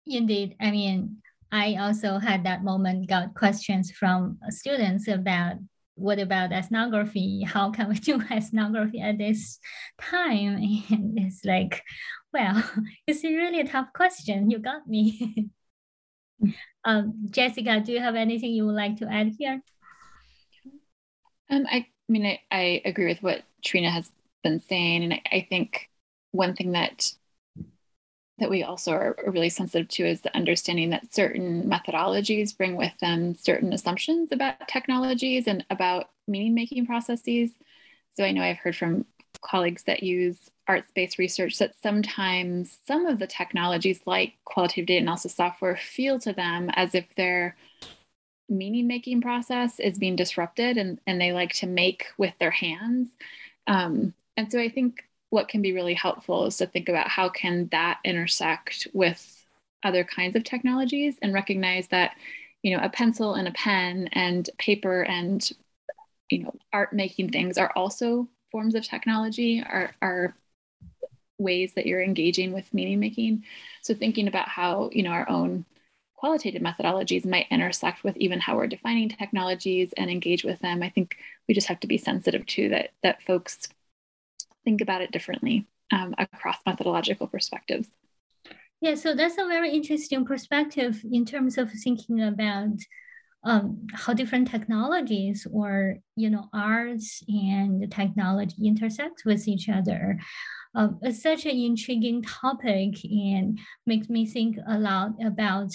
Indeed. I mean, I also had that moment, got questions from students about what about ethnography? How can we do ethnography at this time? And it's like, well, it's a really tough question. You got me. um, Jessica, do you have anything you would like to add here?
Um, I, mean, I, I agree with what Trena has been saying. And I, I think one thing that that we also are really sensitive to is the understanding that certain methodologies bring with them certain assumptions about technologies and about meaning making processes. So I know I've heard from colleagues that use arts-based research that sometimes some of the technologies like qualitative data analysis software feel to them as if their meaning making process is being disrupted and, and they like to make with their hands um, and so i think what can be really helpful is to think about how can that intersect with other kinds of technologies and recognize that you know a pencil and a pen and paper and you know art making things are also forms of technology are are ways that you're engaging with meaning making. So thinking about how you know our own qualitative methodologies might intersect with even how we're defining technologies and engage with them i think we just have to be sensitive to that that folks think about it differently um, across methodological perspectives
yeah so that's a very interesting perspective in terms of thinking about um, how different technologies or you know arts and technology intersect with each other. Um, it's such an intriguing topic and makes me think a lot about,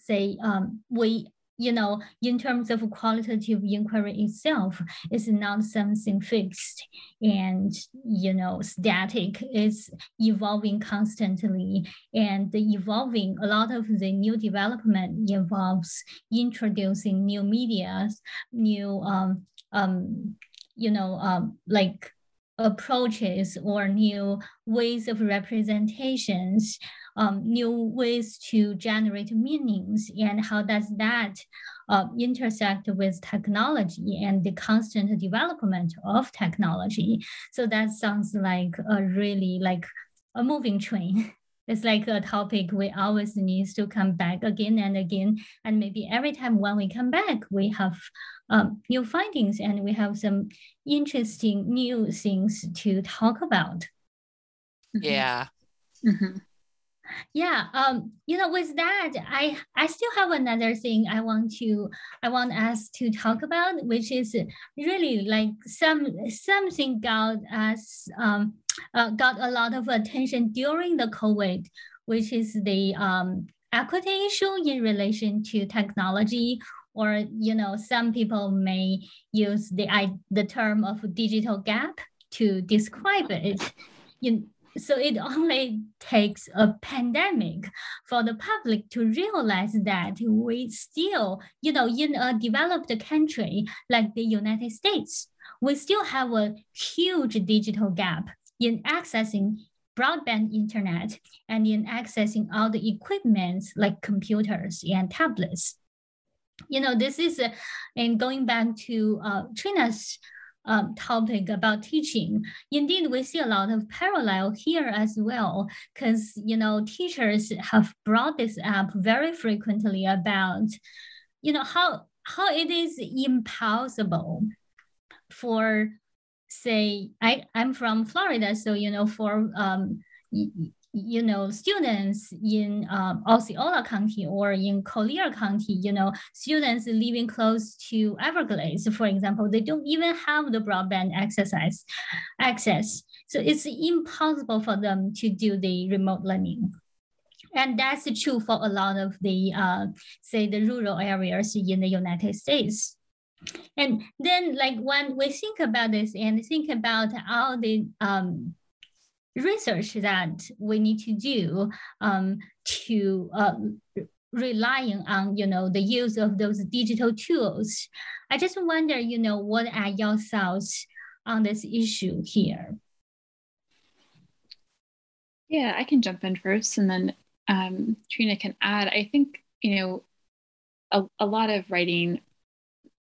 say, um, we you know, in terms of qualitative inquiry itself, it's not something fixed and, you know, static. It's evolving constantly and evolving. A lot of the new development involves introducing new medias, new, um, um, you know, um, like approaches or new ways of representations um, new ways to generate meanings and how does that uh, intersect with technology and the constant development of technology. So that sounds like a really like a moving train. It's like a topic we always need to come back again and again. And maybe every time when we come back, we have um, new findings and we have some interesting new things to talk about.
Yeah.
Mm-hmm yeah um you know with that i i still have another thing i want to i want us to talk about which is really like some something got us um uh, got a lot of attention during the covid which is the um equity issue in relation to technology or you know some people may use the I, the term of digital gap to describe it. In so it only takes a pandemic for the public to realize that we still, you know, in a developed country like the United States, we still have a huge digital gap in accessing broadband internet and in accessing all the equipment like computers and tablets. You know, this is, uh, and going back to uh, Trena's um, topic about teaching. Indeed, we see a lot of parallel here as well, because you know teachers have brought this up very frequently about, you know how how it is impossible for say I I'm from Florida, so you know for um you know, students in um, Osceola County or in Collier County, you know, students living close to Everglades, for example, they don't even have the broadband access. access. So it's impossible for them to do the remote learning. And that's true for a lot of the, uh, say, the rural areas in the United States. And then, like, when we think about this and think about all the um, research that we need to do um, to uh, relying on you know the use of those digital tools. I just wonder, you know, what are your thoughts on this issue here?
Yeah, I can jump in first, and then um, Trena can add. I think you know a, a lot of writing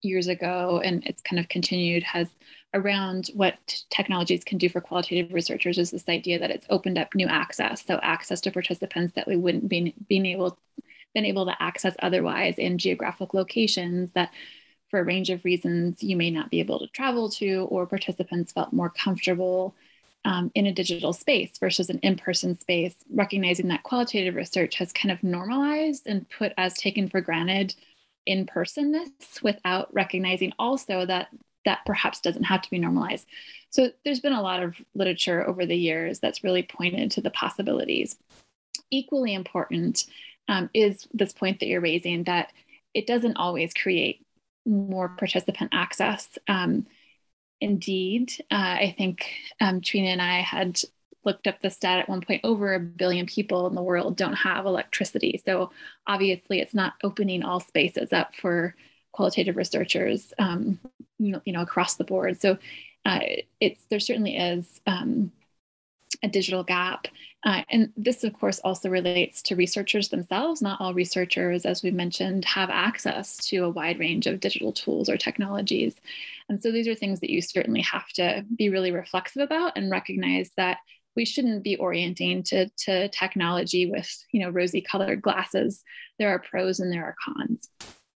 years ago, and it's kind of continued, has around what technologies can do for qualitative researchers is this idea that it's opened up new access. So access to participants that we wouldn't be being able been able to access otherwise in geographic locations that for a range of reasons you may not be able to travel to or participants felt more comfortable um, in a digital space versus an in-person space recognizing that qualitative research has kind of normalized and put as taken for granted in personness without recognizing also that that perhaps doesn't have to be normalized. So there's been a lot of literature over the years that's really pointed to the possibilities. Equally important um, is this point that you're raising that it doesn't always create more participant access. Um, indeed. Uh, I think um, Trena and I had looked up the stat at one point over a billion people in the world don't have electricity. So obviously, it's not opening all spaces up for qualitative researchers, um, you, know, across the board. So uh, it's there certainly is um, a digital gap. Uh, and this, of course, also relates to researchers themselves. Not all researchers, as we mentioned, have access to a wide range of digital tools or technologies. And so these are things that you certainly have to be really reflexive about and recognize that we shouldn't be orienting to, to technology with you know rosy colored glasses. There are pros and there are cons.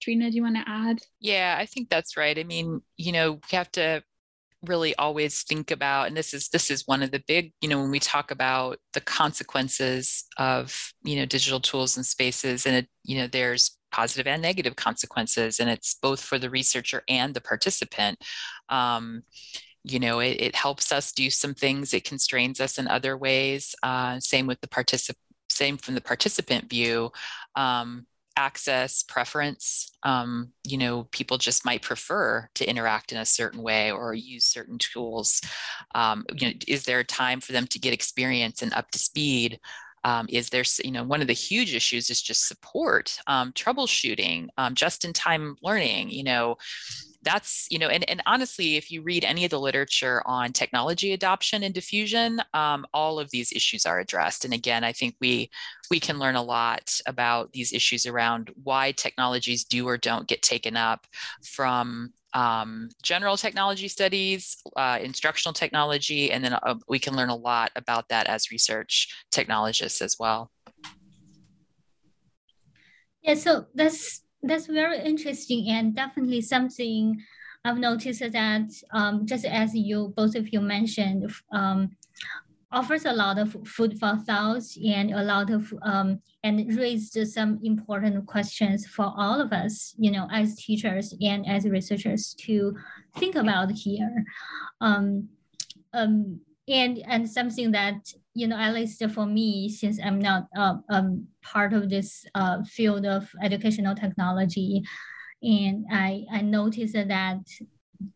Trena, do you want to add?
Yeah, I think that's right. I mean, you know, we have to really always think about and this is this is one of the big you know when we talk about the consequences of you know digital tools and spaces and it you know there's positive and negative consequences and it's both for the researcher and the participant um, you know it, it, helps us do some things it constrains us in other ways uh, same with the participant same from the participant view um, access preference um, you know people just might prefer to interact in a certain way or use certain tools. Um, you know is there a time for them to get experience and up to speed? Um, is there you know one of the huge issues is just support um, troubleshooting um, just in time learning you know that's you know and, and honestly if you read any of the literature on technology adoption and diffusion um, all of these issues are addressed and again i think we we can learn a lot about these issues around why technologies do or don't get taken up from um, general technology studies, uh, instructional technology, and then uh, we can learn a lot about that as research technologists as well.
Yeah, so that's that's very interesting and definitely something I've noticed that um, just as you both of you mentioned, um, offers a lot of food for thought and a lot of um, and raised some important questions for all of us, you know, as teachers and as researchers to think about here. Um, um, and and something that you know at least for me since i'm not uh, um, part of this uh, field of educational technology and i i noticed that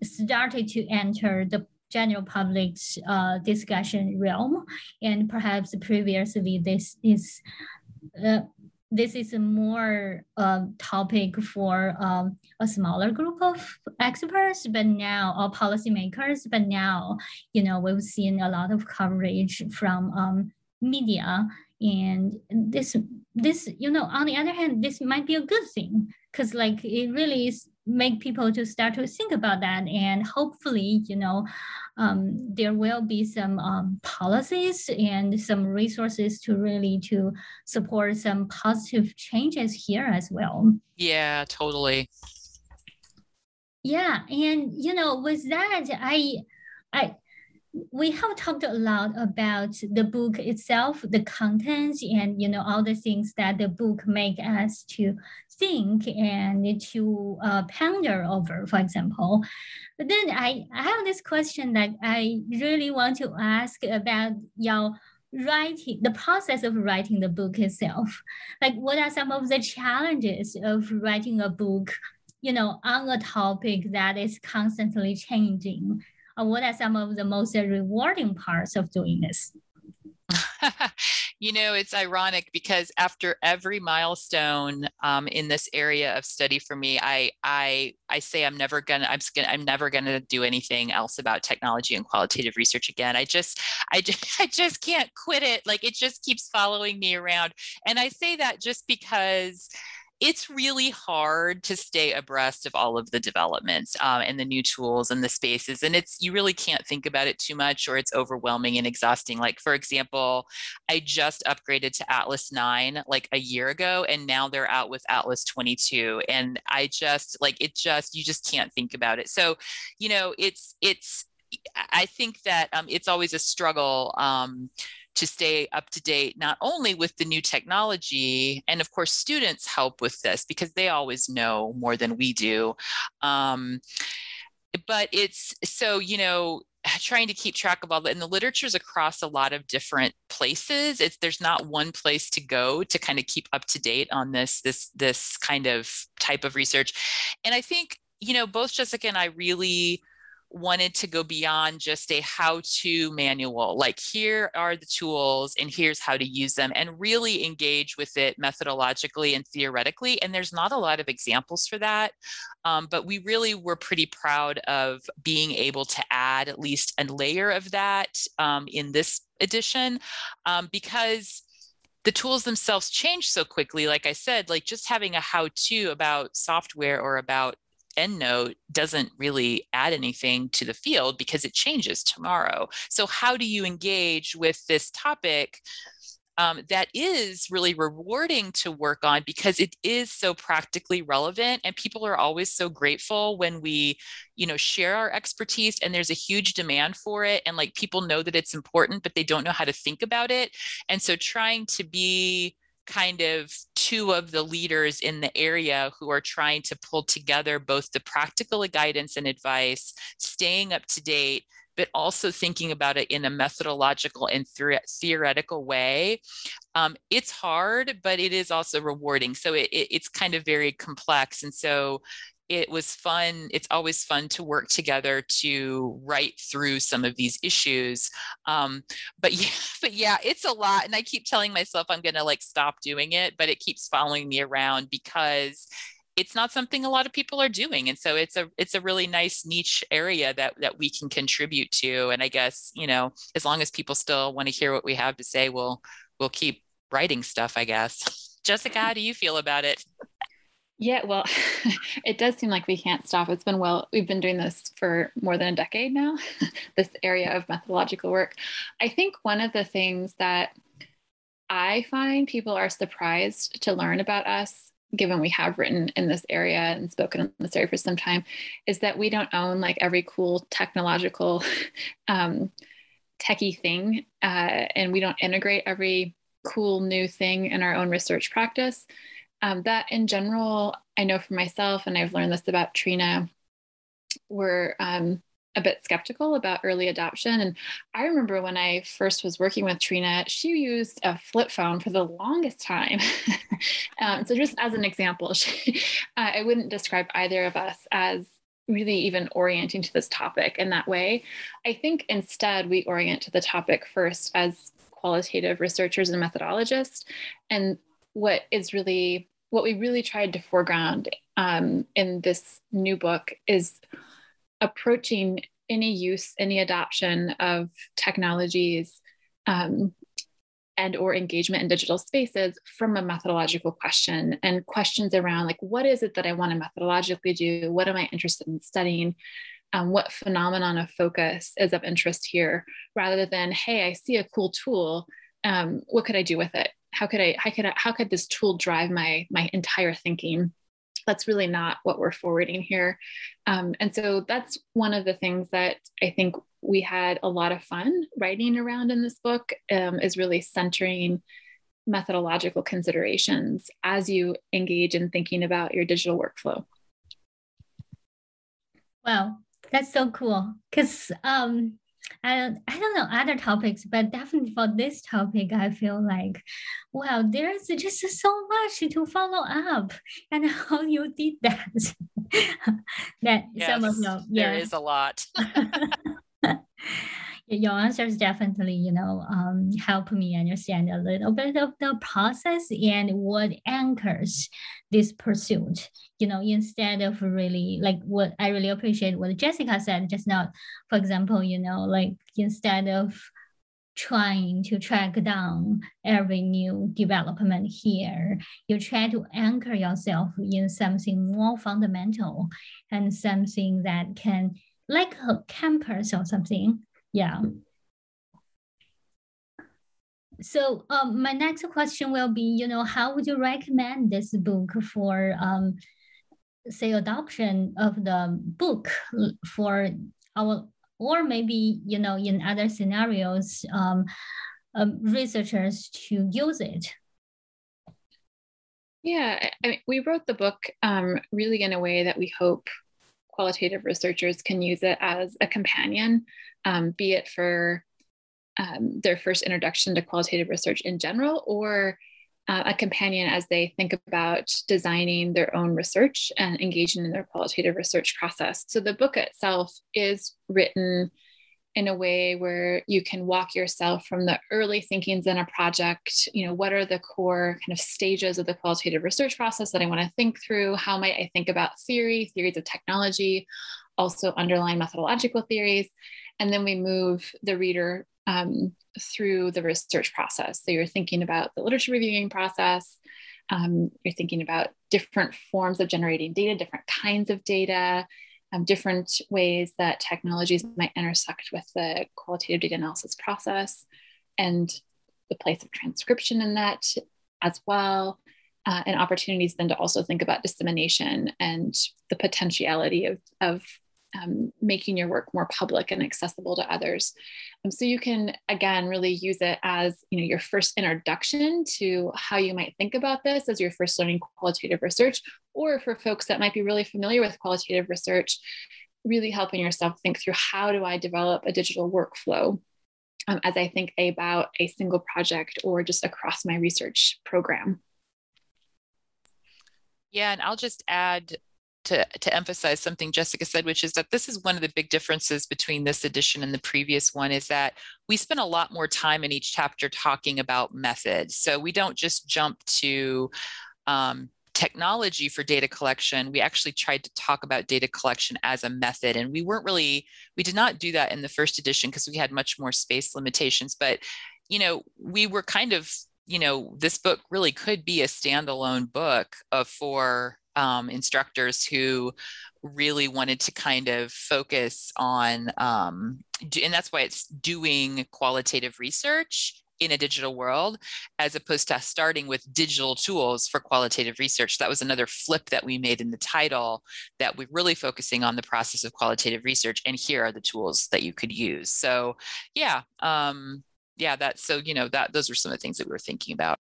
started to enter the general public's uh, discussion realm and perhaps previously this is uh, this is a more uh, topic for um, a smaller group of experts, but now or policymakers. But now, you know, we've seen a lot of coverage from um, media, and this this you know, on the other hand, this might be a good thing because like it really is make people to start to think about that. And hopefully you know um, there will be some um, policies and some resources to really to support some positive changes here as well.
Yeah totally.
Yeah and you know with that i i we have talked a lot about the book itself, the contents, and you know all the things that the book make us to think and to uh, ponder over, for example. But then I, I have this question that I really want to ask about your writing, the process of writing the book itself. Like, what are some of the challenges of writing a book, you know, on a topic that is constantly changing? Or what are some of the most rewarding parts of doing this?
you know, it's ironic because after every milestone um, in this area of study for me, I I I say I'm never gonna I'm gonna I'm never gonna do anything else about technology and qualitative research again. I just I just I just can't quit it. Like it just keeps following me around, and I say that just because it's really hard to stay abreast of all of the developments um, and the new tools and the spaces and it's you really can't think about it too much or it's overwhelming and exhausting. Like for example i just upgraded to atlas 9 like a year ago and now they're out with atlas 22 and i just like it just you just can't think about it. So you know it's it's I think that um, it's always a struggle um, to stay up to date, not only with the new technology, and of course, students help with this because they always know more than we do. Um, but it's so, you know, trying to keep track of all that and the literature's across a lot of different places it's there's not one place to go to kind of keep up to date on this this this kind of type of research and i think you know both jessica and i really wanted to go beyond just a how to manual, like here are the tools and here's how to use them, and really engage with it methodologically and theoretically. And there's not a lot of examples for that. Um, but we really were pretty proud of being able to add at least a layer of that um, in this edition um, because the tools themselves change so quickly like i said like just having a how to about software or about EndNote doesn't really add anything to the field because it changes tomorrow. So, how do you engage with this topic? Um, that is really rewarding to work on because it is so practically relevant and people are always so grateful when we you know share our expertise and there's a huge demand for it and like people know that it's important but they don't know how to think about it and so trying to be kind of two of the leaders in the area who are trying to pull together both the practical guidance and advice, staying up to date, but also thinking about it in a methodological and theoretical way. Um, it's hard, but it is also rewarding. So it, it, it's kind of very complex. And so it was fun. It's always fun to work together to write through some of these issues. Um, but yeah, but yeah, it's a lot. And I keep telling myself I'm to like stop doing it, but it keeps following me around because it's not something a lot of people are doing and so it's a it's a really nice niche area that that we can contribute to and i guess you know as long as people still want to hear what we have to say we'll we'll keep writing stuff i guess jessica how do you feel about it
yeah, well, it does seem like we can't stop. It's been well, we've been doing this for more than a decade now, this area of methodological work. I think one of the things that I find people are surprised to learn about us, given we have written in this area and spoken in this area for some time, is that we don't own like every cool technological, um, techie thing, uh, and we don't integrate every cool new thing in our own research practice um, that in general, I know for myself, and I've learned this about Trena, we're um, a bit skeptical about early adoption. And I remember when I first was working with Trena, she used a flip phone for the longest time. um, so, just as an example, she, uh, I wouldn't describe either of us as really even orienting to this topic in that way. I think instead we orient to the topic first as qualitative researchers and methodologists. And what is really what we really tried to foreground um, in this new book is approaching any use, any adoption of technologies um, and or engagement in digital spaces from a methodological question and questions around like what is it that I want to methodologically do? What am I interested in studying? Um, what phenomenon of focus is of interest here rather than hey i see a cool tool um, what could i do with it how could I how could I, how could this tool drive my my entire thinking? That's really not what we're forwarding here. Um, and so that's one of the things that I think we had a lot of fun writing around in this book um, is really centering methodological considerations as you engage in thinking about your digital workflow.
Wow, that's so cool. Because um, I, don't, I don't know other topics, but definitely for this topic, I feel like, wow, there's just so much to follow up and how you did that.
that yes, some of you, yeah. there is a lot.
your answers definitely, you know, um, help me understand a little bit of the process and what anchors this pursuit. You know, instead of really like what I really appreciate what Jessica said just now. For example, you know, like instead of trying to track down every new development here. You try to anchor yourself in something more fundamental and something that can, like a campus or something, yeah. So um, my next question will be, you know, how would you recommend this book for, um, say, adoption of the book for our, or maybe, you know, in other scenarios, um, um researchers to use it?
Yeah, I mean, we wrote the book um, really in a way that we hope qualitative researchers can use it as a companion, um, be it for um, their first introduction to qualitative research in general, or uh, a companion as they think about designing their own research and engaging in their qualitative research process. So the book itself is written in a way where you can walk yourself from the early thinkings in a project you know what are the core kind of stages of the qualitative research process that i want to think through how might i think about theory theories of technology also underlying methodological theories and then we move the reader um, through the research process. So you're thinking about the literature reviewing process, um, you're thinking about different forms of generating data, different kinds of data, um, different ways that technologies might intersect with the qualitative data analysis process, and the place of transcription in that as well. Uh, and opportunities then to also think about dissemination and the potentiality of, of um, making your work more public and accessible to others. Um, so you can again really use it as you know your first introduction to how you might think about this as you're first learning qualitative research, or for folks that might be really familiar with qualitative research, really helping yourself think through how do I develop a digital workflow um, as I think about a single project or just across my research program.
Yeah, and I'll just add to, to emphasize something Jessica said, which is that this is one of the big differences between this edition and the previous one is that we spend a lot more time in each chapter talking about methods. So we don't just jump to um, technology for data collection. We actually tried to talk about data collection as a method. And we weren't really, we did not do that in the first edition because we had much more space limitations. But, you know, we were kind of you know this book really could be a standalone book of for um, instructors who really wanted to kind of focus on, um, and that's why it's doing qualitative research in a digital world as opposed to starting with digital tools for qualitative research. That was another flip that we made in the title that we're really focusing on the process of qualitative research and here are the tools that you could use. So yeah um yeah that's so you know that those are some of the things that we were thinking about.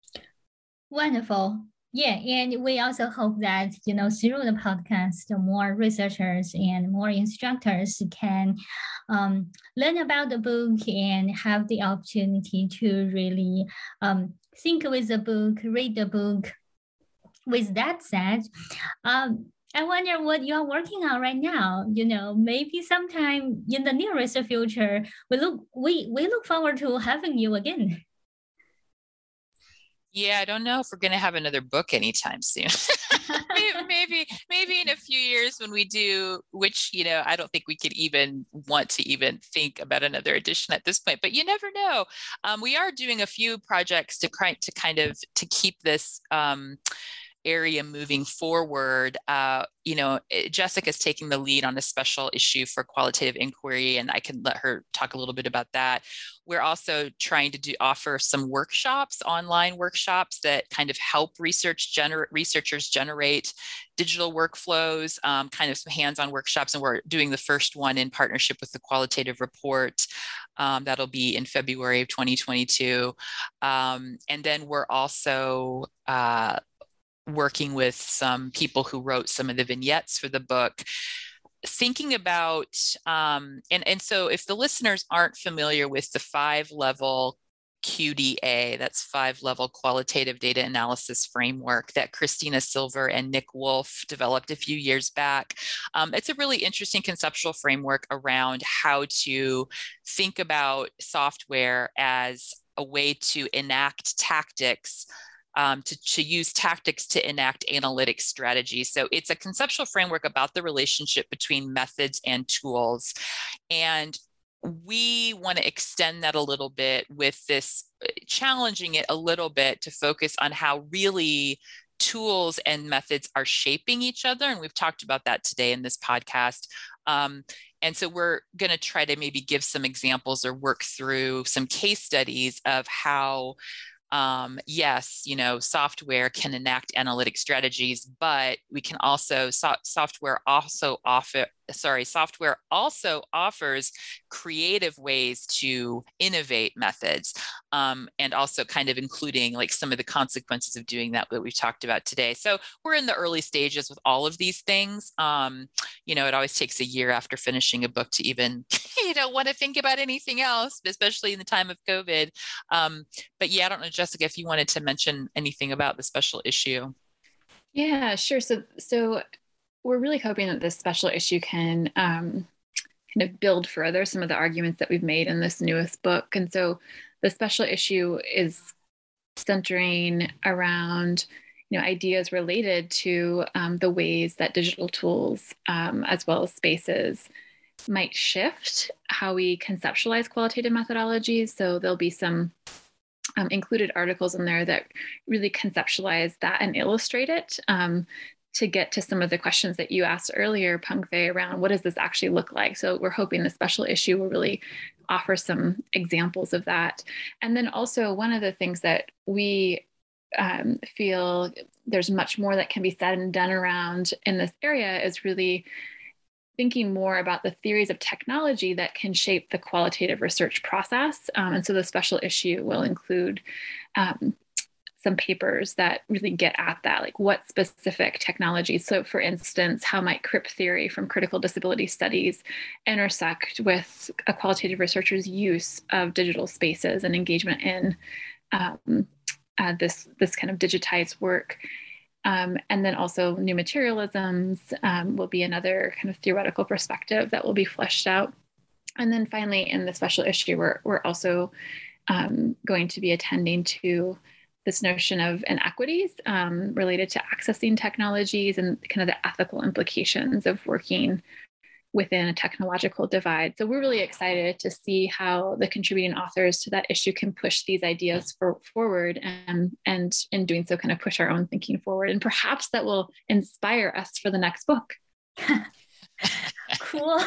Wonderful yeah, and we also hope that you know through the podcast, more researchers and more instructors can um, learn about the book and have the opportunity to really um, think with the book, read the book. With that said, um, I wonder what you are working on right now. You know, maybe sometime in the nearest future, we look we we look forward to having you again.
Yeah, I don't know if we're going to have another book anytime soon. maybe, maybe, in a few years when we do, which you know, I don't think we could even want to even think about another edition at this point. But you never know. Um, we are doing a few projects to kind to kind of to keep this. Um, area moving forward. Uh, you know, eh, Jessica's taking the lead on a special issue for qualitative inquiry, and I can let her talk a little bit about that. We're also trying to do offer some workshops, online workshops that kind of help research gener- researchers generate digital workflows, um, kind of some hands-on workshops, and we're doing the first one in partnership with the Qualitative Report. Um, that'll be in February of 2022, um, and then we're also uh, working with some people who wrote some of the vignettes for the book thinking about um, and and so if the listeners aren't familiar with the five level QDA, that's five level qualitative data analysis framework that Christina Silver and Nick Woolf developed a few years back. Um, it's a really interesting conceptual framework around how to think about software as a way to enact tactics um, to, to use tactics to enact analytic strategies. So it's a conceptual framework about the relationship between methods and tools. And we want to extend that a little bit with this, uh, challenging it a little bit to focus on how really tools and methods are shaping each other. And we've talked about that today in this podcast. Um, and so we're going to try to maybe give some examples or work through some case studies of how um, yes, you know, software can enact analytic strategies, but we can also so- software also offer sorry software also offers creative ways to innovate methods um, and also kind of including like some of the consequences of doing that that we've talked about today. So we're in the early stages with all of these things. Um, you know, it always takes a year after finishing a book to even, you know, want to think about anything else, especially in the time of COVID. Um, but yeah, I don't know, Jessica, if you wanted to mention anything about the special issue.
Yeah, sure. So, so we're really hoping that this special issue can um, kind of build further some of the arguments that we've made in this newest book. And so, the special issue is centering around you know ideas related to um, the ways that digital tools um, as well as spaces might shift how we conceptualize qualitative methodologies so there'll be some um, included articles in there that really conceptualize that and illustrate it um, to get to some of the questions that you asked earlier, Peng Fei, around what does this actually look like? So we're hoping the special issue will really offer some examples of that. And then also one of the things that we um, feel there's much more that can be said and done around in this area is really thinking more about the theories of technology that can shape the qualitative research process. Um, and so the special issue will include um, some papers that really get at that, like what specific technologies. So, for instance, how might CRIP theory from critical disability studies intersect with a qualitative researcher's use of digital spaces and engagement in um, uh, this this kind of digitized work? Um, and then also new materialisms um, will be another kind of theoretical perspective that will be fleshed out. And then finally, in the special issue, we're, we're also um, going to be attending to this notion of inequities um, related to accessing technologies and kind of the ethical implications of working within a technological divide. So we're really excited to see how the contributing authors to that issue can push these ideas for, forward and, and in doing so kind of push our own thinking forward. And perhaps that will inspire us for the next book.
cool.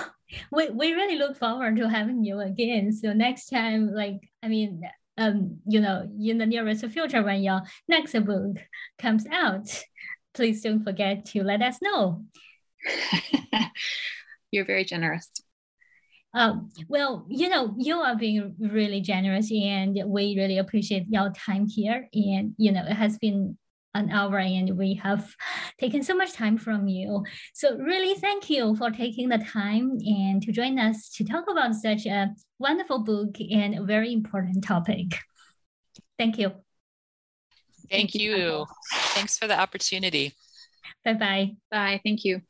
We, we really look forward to having you again. So next time, like, I mean, um, you know, in the nearest future when your next book comes out, please don't forget to let us know.
You're very generous.
Um, well, you know, you are being really generous and we really appreciate your time here. And, you know, it has been an hour and we have taken so much time from you. So really thank you for taking the time and to join us to talk about such a wonderful book and a very important topic. Thank you.
Thank, thank you. you. Thanks for the opportunity.
Bye-bye.
Bye. Thank you.